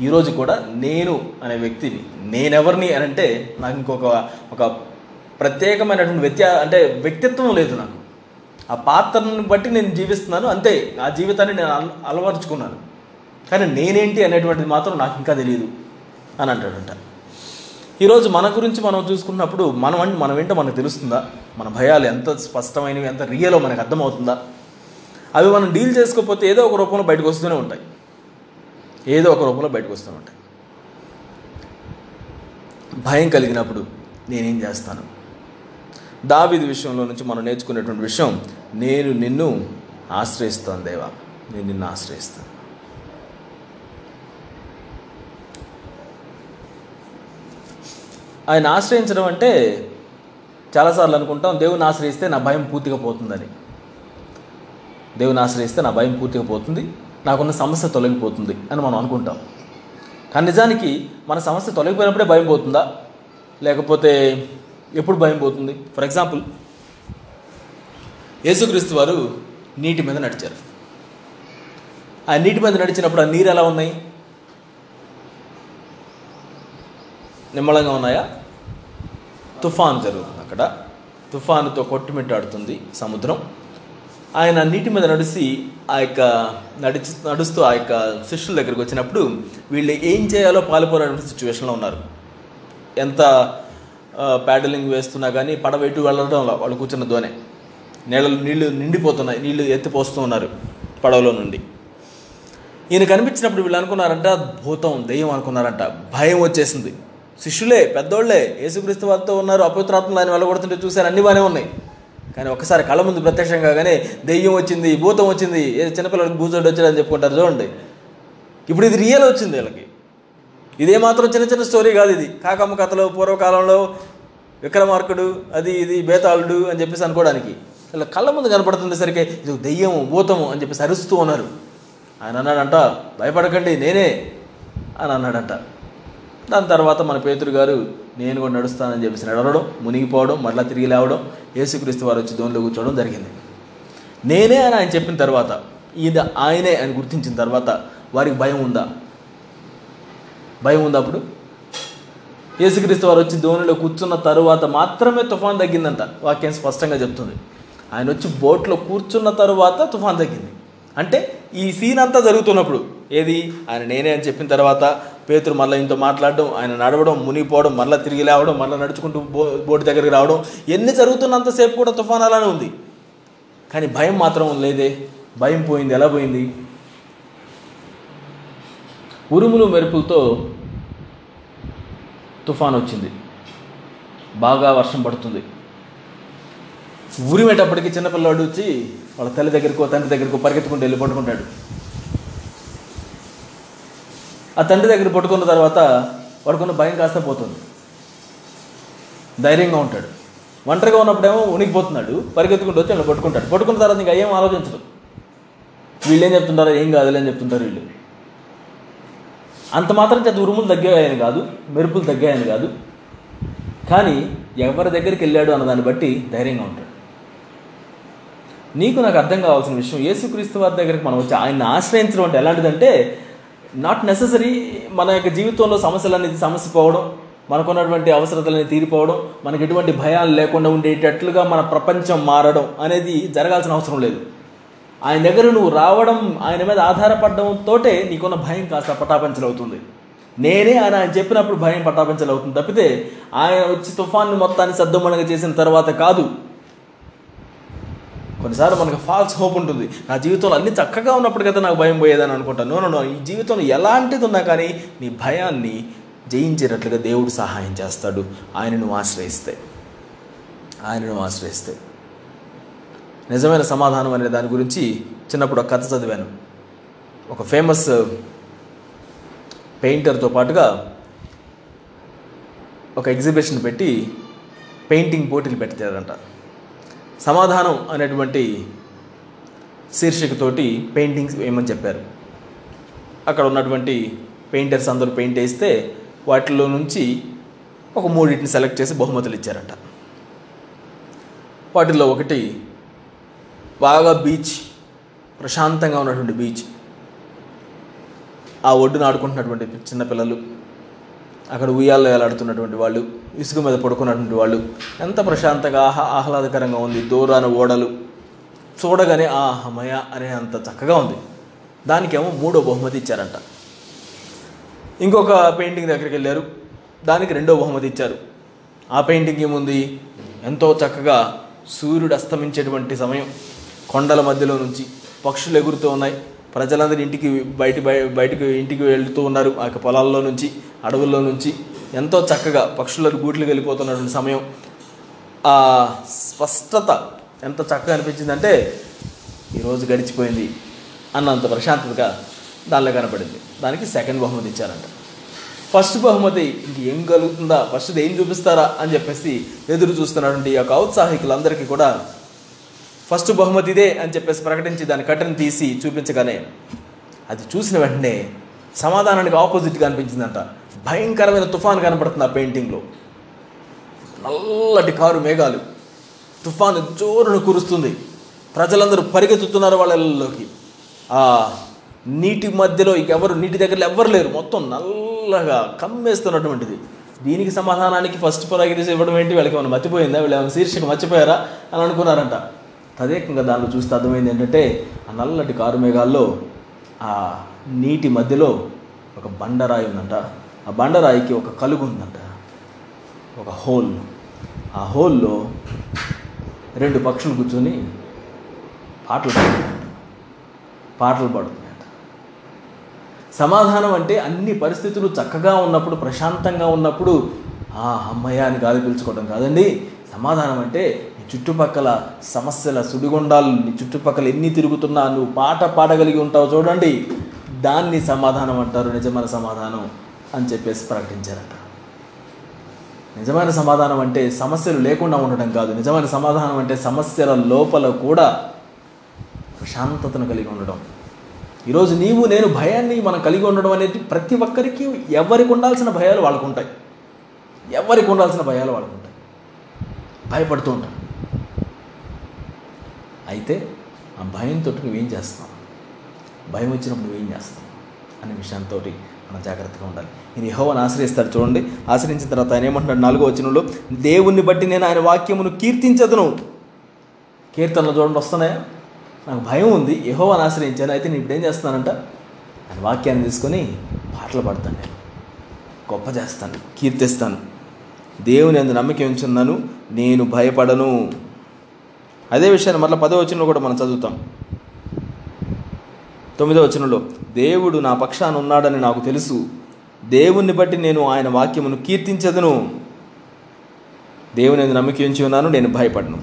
ఈరోజు కూడా నేను అనే వ్యక్తిని నేనెవరిని అని అంటే నాకు ఇంకొక ఒక ప్రత్యేకమైనటువంటి వ్యత్యా అంటే వ్యక్తిత్వం లేదు నాకు. ఆ పాత్రను బట్టి నేను జీవిస్తున్నాను అంతే. ఆ జీవితాన్ని నేను అల- అలవరుచుకున్నాను. కానీ నేనేంటి అనేటువంటిది మాత్రం నాకు ఇంకా తెలియదు అని అంటాడంట. ఈరోజు మన గురించి మనం చూసుకున్నప్పుడు మనం అంటే మనం ఏంటో మనకు తెలుస్తుందా? మన భయాలు ఎంత స్పష్టమైనవి ఎంత రియలో మనకు అర్థమవుతుందా? అవి మనం డీల్ చేసుకోకపోతే ఏదో ఒక రూపంలో బయటకు వస్తూనే ఉంటాయి. ఏదో ఒక రూపంలో బయటకు వస్తూనే ఉంటాయి. భయం కలిగినప్పుడు నేనేం చేస్తాను? దావిది విషయంలో నుంచి మనం నేర్చుకునేటువంటి విషయం నేను నిన్ను ఆశ్రయిస్తాను దేవా. నేను నిన్ను ఆశ్రయిస్తాను. ఆయన ఆశ్రయించడం అంటే చాలాసార్లు అనుకుంటాం దేవుని ఆశ్రయిస్తే నా భయం పూర్తిగా పోతుందని. దేవుని ఆశ్రయిస్తే నా భయం పూర్తిగా పోతుంది నాకున్న సమస్య తొలగిపోతుంది అని మనం అనుకుంటాం. కానీ నిజానికి మన సమస్య తొలగిపోయినప్పుడే భయం పోతుందా? లేకపోతే ఎప్పుడు భయం పోతుంది? ఫర్ ఎగ్జాంపుల్ యేసుక్రీస్తు వారు నీటి మీద నడిచారు. ఆ నీటి మీద నడిచినప్పుడు ఆ నీరు ఎలా ఉన్నాయి? నిమ్మలంగా ఉన్నాయా? తుఫాను జరుగుతుంది అక్కడ. తుఫానుతో కొట్టుమిట్టాడుతుంది సముద్రం. ఆయన నీటి మీద నడిచి ఆ యొక్క నడిచి నడుస్తూ ఆ యొక్క శిష్యుల దగ్గరికి వచ్చినప్పుడు వీళ్ళు ఏం చేయాలో పాలుపోరాడే సిచ్యువేషన్లో ఉన్నారు. ఎంత ప్యాడలింగ్ వేస్తున్నా కానీ పడవ ఎటు వెళ్ళడం వాళ్ళు కూర్చున్న దోనే నీళ్ళు నీళ్ళు నిండిపోతున్నాయి నీళ్ళు ఎత్తిపోస్తూ ఉన్నారు పడవలో నుండి. ఈయన కనిపించినప్పుడు వీళ్ళు అనుకున్నారంట భూతం దెయ్యం అనుకున్నారంట. భయం వచ్చేసింది. శిష్యులే పెద్దోళ్ళే యేసుక్రీస్తు వారితో ఉన్నారు అపవిత్రాత్మలు ఆయన వెళ్ళగొడుతుంటే చూశారు అన్ని బాగానే ఉన్నాయి. కానీ ఒక్కసారి కళ్ళ ముందు ప్రత్యక్షం కాగానే దెయ్యం వచ్చింది భూతం వచ్చింది ఏ చిన్నపిల్లలకు భూజోడు వచ్చాడని చెప్పుకుంటారు చూడండి. ఇప్పుడు ఇది రియల్ వచ్చింది వీళ్ళకి. ఇదే మాత్రం చిన్న చిన్న స్టోరీ కాదు ఇది. కాకమ్మ కథలో పూర్వకాలంలో విక్రమార్కుడు అది ఇది బేతాళుడు అని చెప్పేసి అనుకోవడానికి. ఇలా కళ్ళ ముందు కనపడుతుంది సరికి ఇది దెయ్యము భూతము అని చెప్పేసి అరుస్తూ ఉన్నారు. ఆయన అన్నాడంట భయపడకండి నేనే అని అన్నాడంట. దాని తర్వాత మన పేతురు గారు నేను కూడా నడుస్తానని చెప్పేసి నడవడం మునిగిపోవడం మరలా తిరిగి లేవడం యేసుక్రీస్తు వారు వచ్చి దోనిలో కూర్చోవడం జరిగింది. నేనే అని ఆయన చెప్పిన తర్వాత ఇది ఆయనే అని గుర్తించిన తర్వాత వారికి భయం ఉందా? భయం ఉంది అప్పుడు. యేసుక్రీస్తు వారు వచ్చి ధోనిలో కూర్చున్న తరువాత మాత్రమే తుఫాన్ తగ్గిందంట. వాక్యం స్పష్టంగా చెప్తుంది. ఆయన వచ్చి బోట్లో కూర్చున్న తరువాత తుఫాన్ తగ్గింది. అంటే ఈ సీన్ అంతా జరుగుతున్నప్పుడు. ఏది? ఆయన నేనే అని చెప్పిన తర్వాత పేతురు మళ్ళీ ఇంతో మాట్లాడడం ఆయన నడవడం మునిగిపోవడం మళ్ళీ తిరిగి లేవడం మళ్ళీ నడుచుకుంటూ బో బోటు దగ్గరికి రావడం ఎన్ని జరుగుతున్నంతసేపు కూడా తుఫాన్ అలానే ఉంది. కానీ భయం మాత్రం లేదే. భయం పోయింది. ఎలా పోయింది? ఉరుములు మెరుపులతో తుఫాన్ వచ్చింది. బాగా వర్షం పడుతుంది. ఉరిమేటప్పటికి చిన్నపిల్లాడు వచ్చి వాళ్ళ తల్లి దగ్గరకు తండ్రి దగ్గరకు పరిగెత్తుకుంటూ వెళ్ళి పట్టుకుంటాడు. ఆ తండ్రి దగ్గర పట్టుకున్న తర్వాత వాడుకున్న భయం కాస్త పోతుంది. ధైర్యంగా ఉంటాడు. ఒంటరిగా ఉన్నప్పుడేమో ఉనికిపోతున్నాడు. పరిగెత్తుకుంటూ వచ్చి వాళ్ళు పట్టుకుంటాడు. పట్టుకున్న తర్వాత ఇంకా ఏం ఆలోచించడు. వీళ్ళు ఏం చెప్తుంటారో ఏం కాదులే అని చెప్తుంటారు వీళ్ళు. అంత మాత్రం చేత ఉరుములు తగ్గాయని కాదు మెరుపులు తగ్గాయని కాదు. కానీ ఎవరి దగ్గరికి వెళ్ళాడు అన్న దాన్ని బట్టి ధైర్యంగా ఉంటాడు. నీకు నాకు అర్థం కావాల్సిన విషయం యేసుక్రీస్తు వారి దగ్గరికి మనం వచ్చి ఆయన్ని ఆశ్రయించడం అంటే ఎలాంటిదంటే నాట్ నెససరీ మన యొక్క జీవితంలో సమస్యలన్నీ సమస్య పోవడం మనకున్నటువంటి అవసరతలని తీరిపోవడం మనకి ఎటువంటి భయాలు లేకుండా ఉండేటట్లుగా మన ప్రపంచం మారడం అనేది జరగాల్సిన అవసరం లేదు. ఆయన దగ్గర నువ్వు రావడం ఆయన మీద ఆధారపడడంతోటే నీకున్న భయం కాస్త పటాపంచలవుతుంది. నేనే ఆయన ఆయన చెప్పినప్పుడు భయం పటాపంచలవుతుంది తప్పితే ఆయన వచ్చి తుఫాన్ని మొత్తాన్ని సద్దుమణగ చేసిన తర్వాత కాదు. కొన్నిసార్లు మనకు ఫాల్స్ హోప్ ఉంటుంది. నా జీవితంలో అన్ని చక్కగా ఉన్నప్పుడు కదా నాకు భయం పోయేదని అనుకుంటాను. నో నో ఈ జీవితంలో ఎలాంటిది ఉన్నా కానీ నీ భయాన్ని జయించేటట్లుగా దేవుడు సహాయం చేస్తాడు. ఆయనను ఆశ్రయిస్తే. ఆయనను ఆశ్రయిస్తే. నిజమైన సమాధానం అనే దాని గురించి చిన్నప్పుడు ఒక కథ చదివాను. ఒక ఫేమస్ పెయింటర్తో uh, పాటుగా ఒక ఎగ్జిబిషన్ పెట్టి పెయింటింగ్ పోటీలు పెట్టారంట సమాధానం అనేటువంటి శీర్షికతోటి పెయింటింగ్స్ వేయమని చెప్పారు. అక్కడ ఉన్నటువంటి పెయింటర్స్ అందరూ పెయింట్ వేస్తే వాటిలో నుంచి ఒక మూడింటిని సెలెక్ట్ చేసి బహుమతులు ఇచ్చారంట. వాటిల్లో ఒకటి బాగా బీచ్ ప్రశాంతంగా ఉన్నటువంటి బీచ్. ఆ ఒడ్డున ఆడుకుంటున్నటువంటి చిన్నపిల్లలు అక్కడ ఉయ్యాల్లో వేలాడుతున్నటువంటి వాళ్ళు ఇసుక మీద పడుకున్నటువంటి వాళ్ళు ఎంత ప్రశాంతంగా ఆహా ఆహ్లాదకరంగా ఉంది. దూరాన ఓడలు చూడగానే ఆహమయ అనే అంత చక్కగా ఉంది. దానికేమో మూడో బహుమతి ఇచ్చారంట. ఇంకొక పెయింటింగ్ దగ్గరికి వెళ్ళారు. దానికి రెండో బహుమతి ఇచ్చారు. ఆ పెయింటింగ్ ఏముంది? ఎంతో చక్కగా సూర్యుడు అస్తమించేటువంటి సమయం. కొండల మధ్యలో నుంచి పక్షులు ఎగురుతూ ఉన్నాయి. ప్రజలందరూ ఇంటికి బయట బయటకు ఇంటికి వెళుతూ ఉన్నారు. ఆ యొక్క పొలాల్లో నుంచి అడవుల్లో నుంచి. ఎంతో చక్కగా పక్షుల గూట్లకు వెళ్ళిపోతున్నటువంటి సమయం. ఆ స్పష్టత ఎంత చక్కగా అనిపించిందంటే ఈరోజు గడిచిపోయింది అన్నంత ప్రశాంతతగా దానిలో కనపడింది. దానికి సెకండ్ బహుమతి ఇచ్చారంట. ఫస్ట్ బహుమతి ఇంక ఏం కలుగుతుందా? ఫస్ట్ ఏం చూపిస్తారా? అని చెప్పేసి ఎదురు చూస్తున్నటువంటి ఈ యొక్క ఔత్సాహికులందరికీ కూడా ఫస్ట్ బహుమతి ఇదే అని చెప్పేసి ప్రకటించి దాని కట్టను తీసి చూపించగానే అది చూసిన వెంటనే సమాధానానికి ఆపోజిట్గా అనిపించిందంట. భయంకరమైన తుఫాన్ కనపడుతుంది ఆ పెయింటింగ్లో. నల్లటి కారు మేఘాలు. తుఫాను జోరును కురుస్తుంది. ప్రజలందరూ పరిగెత్తుతున్నారు వాళ్ళల్లోకి. ఆ నీటి మధ్యలో ఇక ఎవరు నీటి దగ్గర ఎవ్వరు లేరు. మొత్తం నల్లగా కమ్మేస్తున్నటువంటిది. దీనికి సమాధానానికి ఫస్ట్ ప్రయారిటీస్ ఇవ్వడం ఏంటి? వీళ్ళకి ఏమైనా మర్చిపోయిందా వీళ్ళు ఏమైనా శీర్షిక మర్చిపోయారా? అని అనుకున్నారంట. తదేకంగా దానిలో చూస్తే అర్థమైంది ఏంటంటే ఆ నల్లటి కారు మేఘాల్లో ఆ నీటి మధ్యలో ఒక బండరాయి ఉందంట. ఆ బండరాయికి ఒక కలుగు ఉందంట. ఒక హోల్. ఆ హోల్లో రెండు పక్షులు కూర్చొని పాటలు పాడుతున్నాయంట. పాటలు పాడుతున్నాయంట. సమాధానం అంటే అన్ని పరిస్థితులు చక్కగా ఉన్నప్పుడు ప్రశాంతంగా ఉన్నప్పుడు ఆ అమ్మయ్య అని గాలి పీల్చుకోవడం కాదండి. సమాధానం అంటే చుట్టుపక్కల సమస్యల సుడిగుండాలు చుట్టుపక్కల ఎన్ని తిరుగుతున్నా నువ్వు పాట పాడగలిగి ఉంటావు చూడండి. దాన్ని సమాధానం అంటారు నిజమైన సమాధానం అని చెప్పేసి ప్రకటించారట. నిజమైన సమాధానం అంటే సమస్యలు లేకుండా ఉండడం కాదు. నిజమైన సమాధానం అంటే సమస్యల లోపల కూడా ప్రశాంతతను కలిగి ఉండడం ఈరోజు నీవు నేను భయాన్ని మనం కలిగి ఉండడం అనేది ప్రతి ఒక్కరికి ఎవరికి ఉండాల్సిన భయాలు వాళ్ళకుంటాయి ఎవరికి ఉండాల్సిన భయాలు వాళ్ళకుంటాయి భయపడుతూ ఉంటాం. అయితే ఆ భయంతో నువ్వేం చేస్తావు భయం వచ్చినప్పుడు నువ్వేం చేస్తావు అనే విషయంతో మనం జాగ్రత్తగా ఉండాలి. నేను యెహోవాను ఆశ్రయిస్తాడు. చూడండి ఆశ్రయించిన తర్వాత ఆయన ఏమంటున్నాడు? నాలుగో వచనంలో దేవుణ్ణి బట్టి నేను ఆయన వాక్యమును కీర్తించదును. కీర్తనలు చూడండి వస్తున్నాయా? నాకు భయం ఉంది. యెహోవాను ఆశ్రయించాను. అయితే నేను ఇప్పుడు ఏం చేస్తానంట ఆయన వాక్యాన్ని తీసుకొని పాటలు పాడతాను నేను. గొప్ప చేస్తాను. కీర్తిస్తాను. దేవుని అందు నమ్మకం ఉంచున్నాను. నేను భయపడను. అదే విషయాన్ని మళ్ళీ పదో వచనంలో కూడా మనం చదువుతాం. తొమ్మిదో వచనంలో దేవుడు నా పక్షాన ఉన్నాడని నాకు తెలుసు. దేవుణ్ణి బట్టి నేను ఆయన వాక్యమును కీర్తించదును. దేవుని అందు నమ్మకం ఉంచి ఉన్నాను నేను భయపడను.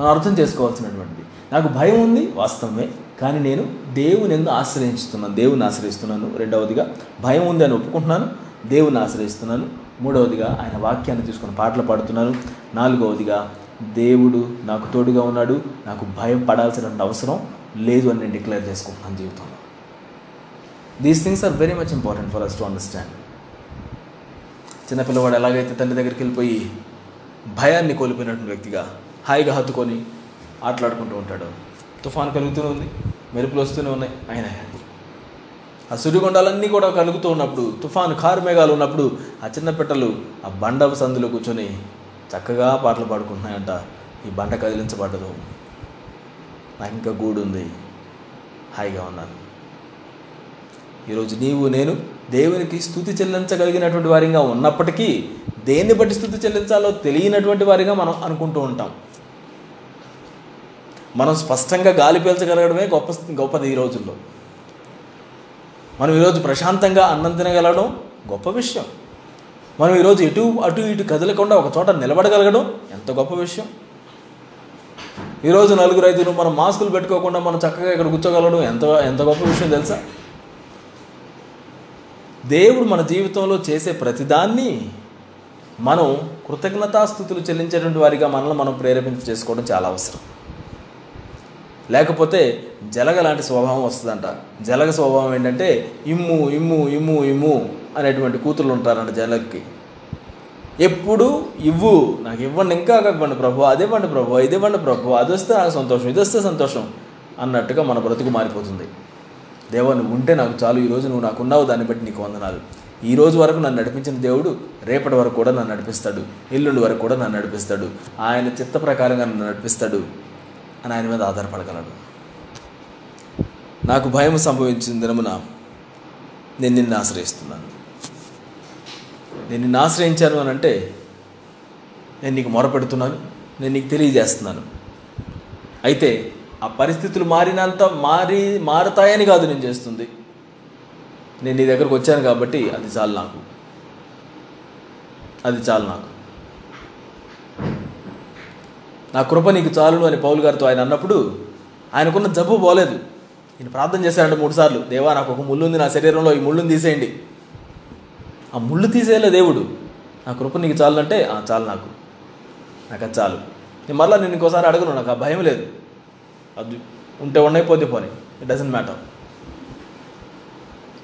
మనం అర్థం చేసుకోవాల్సినటువంటిది. నాకు భయం ఉంది వాస్తవమే కానీ నేను దేవుని ఎందు ఆశ్రయించుతున్నాను దేవుని ఆశ్రయిస్తున్నాను. రెండవదిగా భయం ఉంది అని ఒప్పుకుంటున్నాను దేవుని ఆశ్రయిస్తున్నాను. మూడవదిగా ఆయన వాక్యాన్ని తీసుకుని పాటలు పాడుతున్నాను. నాలుగవదిగా దేవుడు నాకు తోడుగా ఉన్నాడు నాకు భయం పడాల్సిన అవసరం లేదు అని నేను డిక్లేర్ చేసుకుంటున్నాను జీవితంలో. These things are very much important for us to understand చిన్నపిల్లవాడు ఎలాగైతే తండ్రి దగ్గరికి వెళ్ళిపోయి భయాన్ని కోల్పోయినటువంటి వ్యక్తిగా హాయిగా హత్తుకొని ఆటలాడుకుంటూ ఉంటాడు. తుఫాన్ కలుగుతూనే ఉంది మెరుపులు వస్తూనే ఉన్నాయి ఆయన ఆ సుడిగుండాలన్నీ కూడా కలుగుతూ ఉన్నప్పుడు తుఫాను కారు మేఘాలు ఉన్నప్పుడు ఆ చిన్న పిట్టలు ఆ బండ సందులో కూర్చొని చక్కగా పాటలు పాడుకుంటున్నాయంట. ఈ బండ కదిలించబడ్డదు. నాకు ఇంకా గూడు ఉంది హాయిగా ఉన్నాను ఈరోజు నీవు నేను దేవునికి స్థుతి చెల్లించగలిగినటువంటి వారిగా ఉన్నప్పటికీ దేన్ని బట్టి స్థుతి చెల్లించాలో తెలియనటువంటి వారిగా మనం అనుకుంటూ ఉంటాం. మనం స్పష్టంగా గాలి పీల్చగలగడమే గొప్ప గొప్పది ఈ రోజుల్లో. మనం ఈరోజు ప్రశాంతంగా అన్నం తినగలగడం గొప్ప విషయం. మనం ఈరోజు ఎటు అటు ఇటు కదలకుండా ఒక చోట నిలబడగలగడం ఎంత గొప్ప విషయం. ఈరోజు నలుగురు ఐదుగురు మనం మాస్కులు పెట్టుకోకుండా మనం చక్కగా ఇక్కడ కూర్చోగలడం ఎంత ఎంత గొప్ప విషయం తెలుసా? దేవుడు మన జీవితంలో చేసే ప్రతిదాన్ని మనం కృతజ్ఞతాస్థుతులు చెల్లించేటువంటి వారిగా మనల్ని మనం ప్రేరేపించి చేసుకోవడం చాలా అవసరం. లేకపోతే జలగ లాంటి స్వభావం వస్తుందంట. జలగ స్వభావం ఏంటంటే ఇమ్ము ఇమ్ము ఇమ్ము ఇమ్ము అనేటువంటి కూతుర్లు ఉంటారంట జలకి ఎప్పుడు ఇవ్వు నాకు ఇవ్వండి ఇంకా ఇవ్వండి ప్రభు అదివ్వండి ప్రభు ఇది ప్రభు అది వస్తే నాకు సంతోషం ఇది వస్తే సంతోషం అన్నట్టుగా మన బ్రతుకు మారిపోతుంది. దేవా నువ్వు ఉంటే నాకు చాలు ఈరోజు నువ్వు నాకు ఉన్నావు దాన్ని బట్టి నీకు వందనాలు. ఈ రోజు వరకు నన్ను నడిపించిన దేవుడు రేపటి వరకు కూడా నన్ను నడిపిస్తాడు ఎల్లుండి వరకు కూడా నన్ను నడిపిస్తాడు. ఆయన చిత్త ప్రకారంగా నన్ను నడిపిస్తాడు. అని ఆయన మీద ఆధారపడగలడు. నాకు భయం సంభవించిన దినమున నేను నిన్ను ఆశ్రయిస్తున్నాను. నేను నిన్ను ఆశ్రయించాను అని అంటే నేను నీకు మొరపెడుతున్నాను నేను నీకు తెలియజేస్తున్నాను. అయితే ఆ పరిస్థితులు మారినంత మారి మారతాయని కాదు నేను చేస్తుంది. నేను నీ దగ్గరకు వచ్చాను కాబట్టి అది చాలు నాకు. అది చాలు నాకు. నా కృప నీకు చాలును అని పౌలు గారితో ఆయన అన్నప్పుడు ఆయనకున్న జబ్బు పోలేదు. ఈయన ప్రార్థన చేశాడంటే మూడు సార్లు దేవా నాకు ఒక ముళ్ళు ఉంది నా శరీరంలో ఈ ముళ్ళుని తీసేయండి. ఆ ముళ్ళు తీసేయలే దేవుడు. నా కృప నీకు చాలు "ఆ, చాలు నాకు. నాకు అది చాలు. నేను మరలా నేను ఇంకోసారి అడగను నాకు ఆ భయం లేదు. అది ఉంటే ఉండైపోతే పోనీ ఇట్ డజంట్ మ్యాటర్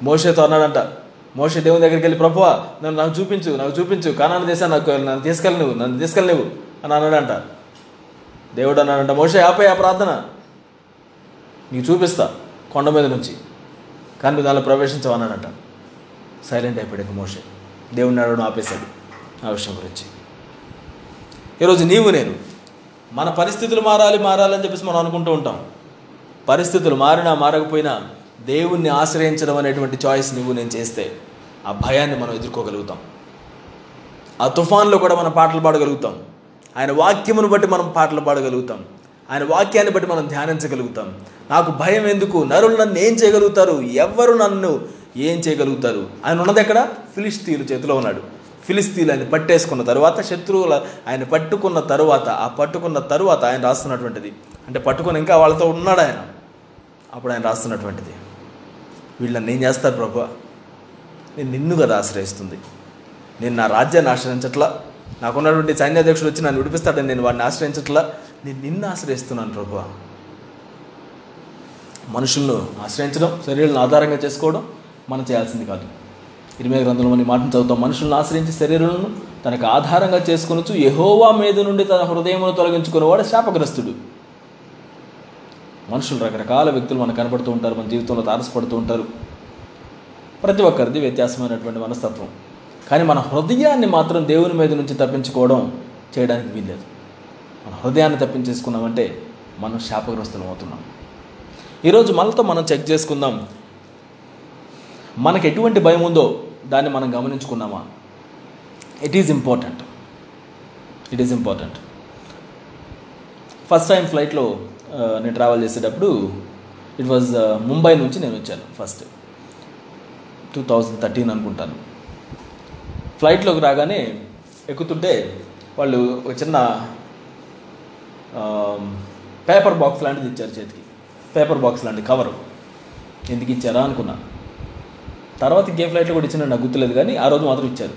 మోషేతో అన్నాడంట మోషే దేవుని దగ్గరికి వెళ్ళి ప్రభువా నన్ను నాకు చూపించు నాకు చూపించు. కానాన్ని దేశా నాకు నన్ను తీసుకెళ్ళి నువ్వు నన్ను తీసుకెళ్ళి నువ్వు అని అన్నాడంట. దేవుడు అన్నాడంట మోసే ఆపే ఆ ప్రార్థన. నీకు చూపిస్తా కొండ మీద నుంచి. కానీ దానిలో ప్రవేశించవన్నాడంట సైలెంట్ అయిపోయాడు ఇక మోసే దేవుడిని అడగడం ఆపేశాడు ఆ విషయం గురించి. ఈరోజు నీవు నేను మన పరిస్థితులు మారాలి మారాలని చెప్పేసి మనం అనుకుంటూ ఉంటాం. పరిస్థితులు మారినా మారకపోయినా దేవుణ్ణి ఆశ్రయించడం అనేటువంటి చాయిస్ నువ్వు నేను చేస్తే ఆ భయాన్ని మనం ఎదుర్కోగలుగుతాం. ఆ తుఫాన్లో కూడా మనం పాటలు పాడగలుగుతాం. ఆయన వాక్యమును బట్టి మనం పాటలు పాడగలుగుతాం. ఆయన వాక్యాన్ని బట్టి మనం ధ్యానించగలుగుతాం. నాకు భయం ఎందుకు? నరులు నన్ను ఏం చేయగలుగుతారు? ఎవ్వరు నన్ను ఏం చేయగలుగుతారు? ఆయన ఉన్నది ఎక్కడ? ఫిలిస్తీన్లు చేతిలో ఉన్నాడు. ఫిలిస్తీన్లు ఆయన పట్టేసుకున్న తర్వాత శత్రువుల ఆయన పట్టుకున్న తరువాత ఆ పట్టుకున్న తరువాత ఆయన రాస్తున్నటువంటిది. అంటే పట్టుకుని ఇంకా వాళ్ళతో ఉన్నాడు ఆయన. అప్పుడు ఆయన రాస్తున్నటువంటిది. వీళ్ళని ఏం చేస్తారు ప్రభు? నేను నిన్ను కదా ఆశ్రయిస్తుంది. నేను నా రాజ్యాన్ని ఆశ్రయించట్లా? నాకున్నటువంటి సైన్యాధ్యక్షుడు వచ్చి నన్ను విడిపిస్తాడని నేను వాడిని ఆశ్రయించట్లా? నేను నిన్ను ఆశ్రయిస్తున్నాను ప్రభు మనుషులను ఆశ్రయించడం శరీరాలను ఆధారంగా చేసుకోవడం మనం చేయాల్సింది కాదు. ఇరిమే గ్రంథంలోని మాటను చదువుతాం. మనుషులను ఆశ్రయించి శరీరాలను తనకు ఆధారంగా చేసుకొనొచ్చు యహోవా మీద నుండి తన హృదయమును తొలగించుకునేవాడు శాపగ్రస్తుడు. మనుషులు రకరకాల వ్యక్తులు మనకు కనపడుతూ ఉంటారు మన జీవితంలో తారసపడుతూ ఉంటారు. ప్రతి ఒక్కరిది వ్యత్యాసమైనటువంటి మనస్తత్వం. కానీ మన హృదయాన్ని మాత్రం దేవుని మీద నుంచి తప్పించుకోవడం చేయడానికి వీల్లేదు. మన హృదయాన్ని తప్పించేసుకున్నామంటే మనం శాపగ్రస్తులం అవుతున్నాం. ఈరోజు మనతో మనం చెక్ చేసుకుందాం. మనకు ఎటువంటి భయం ఉందో దాన్ని మనం గమనించుకున్నామా? It is important it is important first time ఫ్లైట్లో నేను ట్రావెల్ చేసేటప్పుడు ఇట్ వాజ్ ముంబై నుంచి నేను వచ్చాను ఫస్ట్ టూ థౌజండ్ థర్టీన్ అనుకుంటాను. ఫ్లైట్లోకి రాగానే ఎక్కుతుంటే వాళ్ళు ఒక చిన్న పేపర్ బాక్స్ లాంటిది ఇచ్చారు చేతికి. పేపర్ బాక్స్ లాంటి కవర్. ఎందుకు ఇచ్చారా అనుకున్నా. తర్వాత ఇంకే ఫ్లైట్లో కూడా ఇచ్చిన నాకు గుర్తులేదు కానీ ఆ రోజు మాత్రం ఇచ్చారు.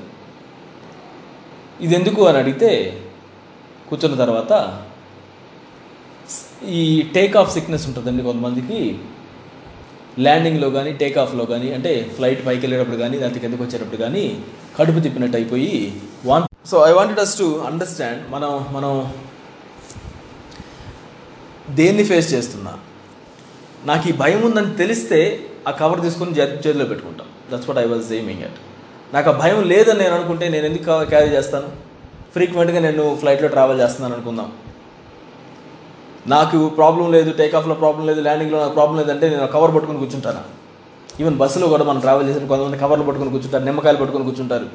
ఇది ఎందుకు అని అడిగితే కూర్చున్న తర్వాత ఈ టేక్ ఆఫ్ సిక్నెస్ ఉంటుందండి కొంతమందికి. ల్యాండింగ్లో కానీ టేక్ ఆఫ్లో కానీ అంటే ఫ్లైట్ పైకి వెళ్ళేటప్పుడు కానీ లేకపోతే కిందకు వచ్చేటప్పుడు కానీ కడుపు తిప్పినట్టు అయిపోయి van so I wanted us to understand మనం మనం దేన్ని ఫేస్ చేస్తున్నా. నాకు ఈ భయం ఉందని తెలిస్తే ఆ కవర్ తీసుకొని చేతిలో పెట్టుకుంటాం. That's what I was aiming at నాకు ఆ భయం లేదని నేను అనుకుంటే నేను ఎందుకు క్యారీ చేస్తాను? ఫ్రీక్వెంట్గా నేను ఫ్లైట్లో ట్రావెల్ చేస్తున్నాను అనుకుందాం. నాకు ప్రాబ్లం లేదు టేక్ ఆఫ్లో ప్రాబ్లం లేదు ల్యాండింగ్లో నాకు ప్రాబ్లం లేదంటే నేను కవర్ పట్టుకొని కూర్చుంటాను. ఈవెన్ బస్సులో కూడా మనం ట్రావెల్ చేసిన కొంతమంది కవర్లు పట్టుకొని కూర్చుంటారు నిమ్మకాయలు పట్టుకొని కూర్చుంటారు.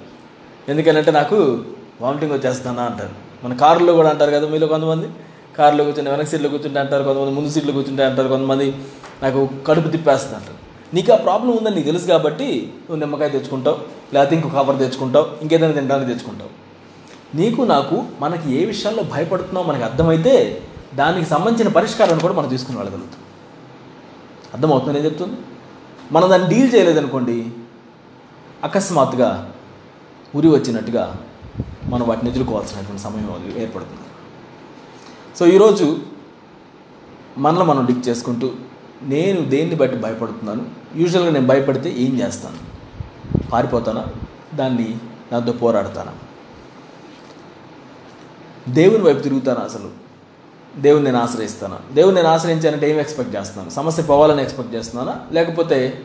ఎందుకంటే నాకు వామిటింగ్ వచ్చేస్తానా అంటారు. మన కారులో కూడా అంటారు కదా మీలో కొంతమంది? కారులో కూర్చుని వెనక సీట్లో కూర్చుంటే అంటారు కొంతమంది ముందు సీట్లో కూర్చుంటే అంటారు కొంతమంది నాకు కడుపు తిప్పేస్తుంది అంటారు నీకు ఆ ప్రాబ్లం ఉందని నీకు తెలుసు కాబట్టి నువ్వు నిమ్మకాయ తెచ్చుకుంటావు లేకపోతే ఇంకో కవర్ తెచ్చుకుంటావు ఇంకేదైనా తినడానికి తెచ్చుకుంటావు. నీకు నాకు మనకి ఏ విషయాల్లో భయపడుతున్నావు మనకి అర్థమైతే దానికి సంబంధించిన పరిష్కారాన్ని కూడా మనం తీసుకుని వెళ్ళగలుగుతాం. అర్థమవుతుంది నేను చెప్తుంది? మనం దాన్ని డీల్ చేయలేదనుకోండి అకస్మాత్తుగా ఉరి వచ్చినట్టుగా మనం వాటిని ఎదుర్కోవాల్సినటువంటి సమయం ఏర్పడుతుంది. సో ఈరోజు మనలో మనం డిక్ చేసుకుంటూ నేను దేన్ని బట్టి భయపడుతున్నాను? యూజువల్గా నేను భయపడితే ఏం చేస్తాను? పారిపోతానా? దాన్ని దాంతో పోరాడతానా? దేవుని వైపు తిరుగుతాను అసలు? దేవుని నేను ఆశ్రయిస్తాను? దేవుని నేను ఆశ్రయించానంటే ఏం ఎక్స్పెక్ట్ చేస్తున్నాను? సమస్య పోవాలని ఎక్స్పెక్ట్ చేస్తున్నానా? లేకపోతే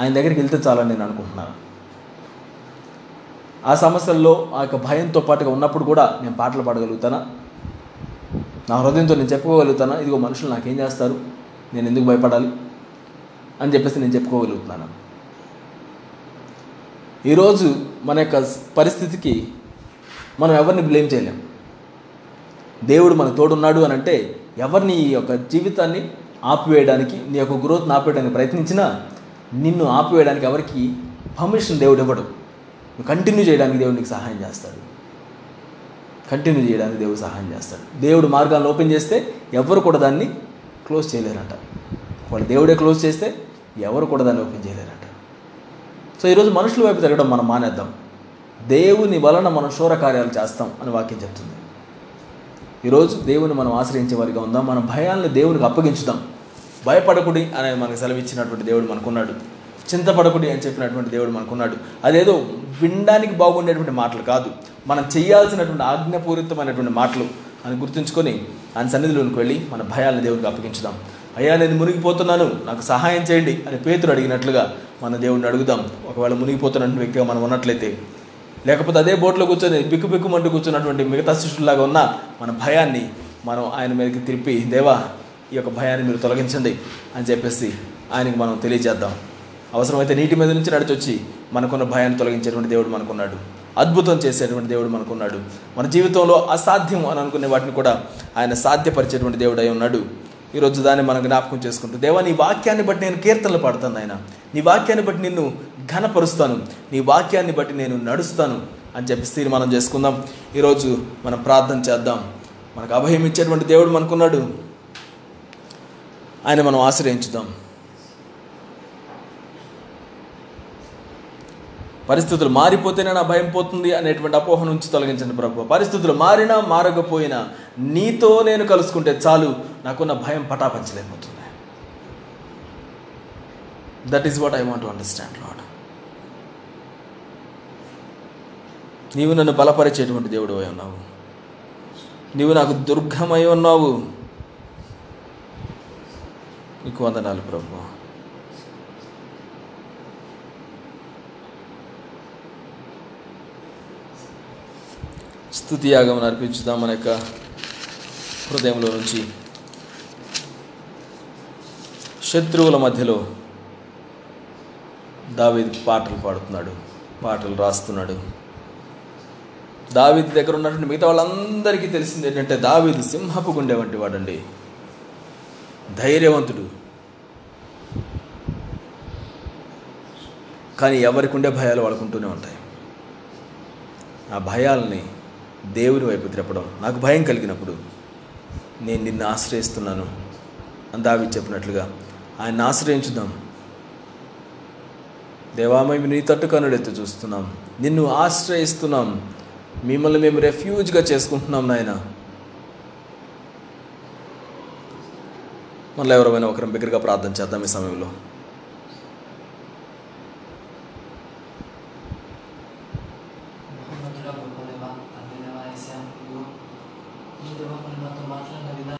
ఆయన దగ్గరికి వెళ్తే చాలని నేను అనుకుంటున్నాను? ఆ సమస్యల్లో ఆ యొక్క భయంతో పాటుగా ఉన్నప్పుడు కూడా నేను పాటలు పాడగలుగుతానా? నా హృదయంతో నేను చెప్పుకోగలుగుతానా? ఇదిగో మనుషులు నాకేం చేస్తారు? నేను ఎందుకు భయపడాలి? అని చెప్పేసి నేను చెప్పుకోగలుగుతున్నాను? ఈరోజు మన యొక్క పరిస్థితికి మనం ఎవరిని బ్లేమ్ చేయలేం. దేవుడు మన తోడున్నాడు అని అంటే ఎవరిని ఈ యొక్క జీవితాన్ని ఆపివేయడానికి నీ యొక్క గ్రోత్ని ఆపేయడానికి ప్రయత్నించినా నిన్ను ఆపివేయడానికి ఎవరికి పర్మిషన్ దేవుడు ఇవ్వడు. నువ్వు కంటిన్యూ చేయడానికి దేవుడు నీకు సహాయం చేస్తాడు. కంటిన్యూ చేయడానికి దేవుడు సహాయం చేస్తాడు. దేవుడు మార్గాలను ఓపెన్ చేస్తే ఎవరు కూడా దాన్ని క్లోజ్ చేయలేరంట. వాళ్ళు దేవుడే క్లోజ్ చేస్తే ఎవరు కూడా దాన్ని ఓపెన్ చేయలేరంట. సో ఈరోజు మనుషుల వైపు తిరగడం మనం మానేద్దాం. దేవుని వలన మనం శూర కార్యాలు చేస్తాం అని వాక్యం చెప్తుంది. ఈరోజు దేవుని మనం ఆశ్రయించే వారిగా ఉందాం. మన భయాలను దేవునికి అప్పగించుదాం. భయపడకుడి అని మనకు సెలవిచ్చినటువంటి దేవుడు మనకున్నాడు. చింతపడకుడి అని చెప్పినటువంటి దేవుడు మనకున్నాడు. అదేదో వినడానికి బాగుండేటువంటి మాటలు కాదు. మనం చేయాల్సినటువంటి ఆజ్ఞాపూరితమైనటువంటి మాటలు అని గుర్తుంచుకొని ఆయన సన్నిధిలోనికి వెళ్ళి మన భయాలను దేవునికి అప్పగించుదాం. అయ్యా నేను మునిగిపోతున్నాను. నాకు సహాయం చేయండి అని పేతురు అడిగినట్లుగా మన దేవుడిని అడుగుదాం. ఒకవేళ మునిగిపోతున్నటువంటి వ్యక్తిగా మనం ఉన్నట్లయితే లేకపోతే అదే బోట్లో కూర్చొని బిక్కు బిక్కుమంటూ కూర్చున్నటువంటి మిగతా శిష్యుల్లాగా ఉన్న మన భయాన్ని మనం ఆయన మీదకి తిరిపి దేవా ఈ యొక్క భయాన్ని మీరు తొలగించండి అని చెప్పేసి ఆయనకి మనం తెలియజేద్దాం. అవసరమైతే నీటి మీద నుంచి నడిచొచ్చి మనకున్న భయాన్ని తొలగించేటువంటి దేవుడు మనకున్నాడు. అద్భుతం చేసేటువంటి దేవుడు మనకున్నాడు. మన జీవితంలో అసాధ్యం అని అనుకునే వాటిని కూడా ఆయన సాధ్యపరిచేటువంటి దేవుడు అయి ఉన్నాడు. ఈరోజు దాన్ని మనం జ్ఞాపకం చేసుకుంటూ దేవా నీ వాక్యాన్ని బట్టి నేను కీర్తనలు పాడుతాను ఆయన నీ వాక్యాన్ని బట్టి నిన్ను ఘనపరుస్తాను. నీ వాక్యాన్ని బట్టి నేను నడుస్తాను. అని చెప్పి తీర్మానం చేసుకుందాం. ఈరోజు మనం ప్రార్థన చేద్దాం. మనకు అభయం ఇచ్చేటువంటి దేవుడు మనకున్నాడు. ఆయన మనం ఆశ్రయించుదాం. పరిస్థితులు మారిపోతేనే నా భయం పోతుంది అనేటువంటి అపోహ నుంచి తొలగించండి ప్రభు పరిస్థితులు మారినా మారకపోయినా నీతో నేను కలుసుకుంటే చాలు నాకున్న భయం పటాపంచలేకపోతుంది. That is what I want understand Lord నీవు నన్ను బలపరిచేటువంటి దేవుడు అయి ఉన్నావు. నీవు నాకు దుర్గమై ఉన్నావు. నీకు వందనాలు ప్రభు స్థుతి యాగం అర్పించుదాం మన యొక్క హృదయంలో నుంచి శత్రువుల మధ్యలో దావీద్ పాటలు పాడుతున్నాడు పాటలు రాస్తున్నాడు. దావీద్ దగ్గర ఉన్నటువంటి మిగతా వాళ్ళందరికీ తెలిసింది ఏంటంటే దావీదు సింహపు గుండె వంటి వాడండి. ధైర్యవంతుడు. కానీ ఎవరికి ఉండే భయాలు వాళ్ళకుంటూనే ఉంటాయి. ఆ భయాల్ని దేవుని వైపు త్రెప్పడం నాకు భయం కలిగినప్పుడు నేను నిన్ను ఆశ్రయిస్తున్నాను అని దావి చెప్పినట్లుగా ఆయన ఆశ్రయించుదాం. దేవా నీ తట్టు కనుడెత్తి చూస్తున్నాం. నిన్ను ఆశ్రయిస్తున్నాం. మిమ్మల్ని మేము రెఫ్యూజ్గా చేసుకుంటున్నాం నాయన. మళ్ళీ ఎవరైనా ఒకరిని బిగ్గరగా ప్రార్థన చేద్దాం ఈ సమయంలో.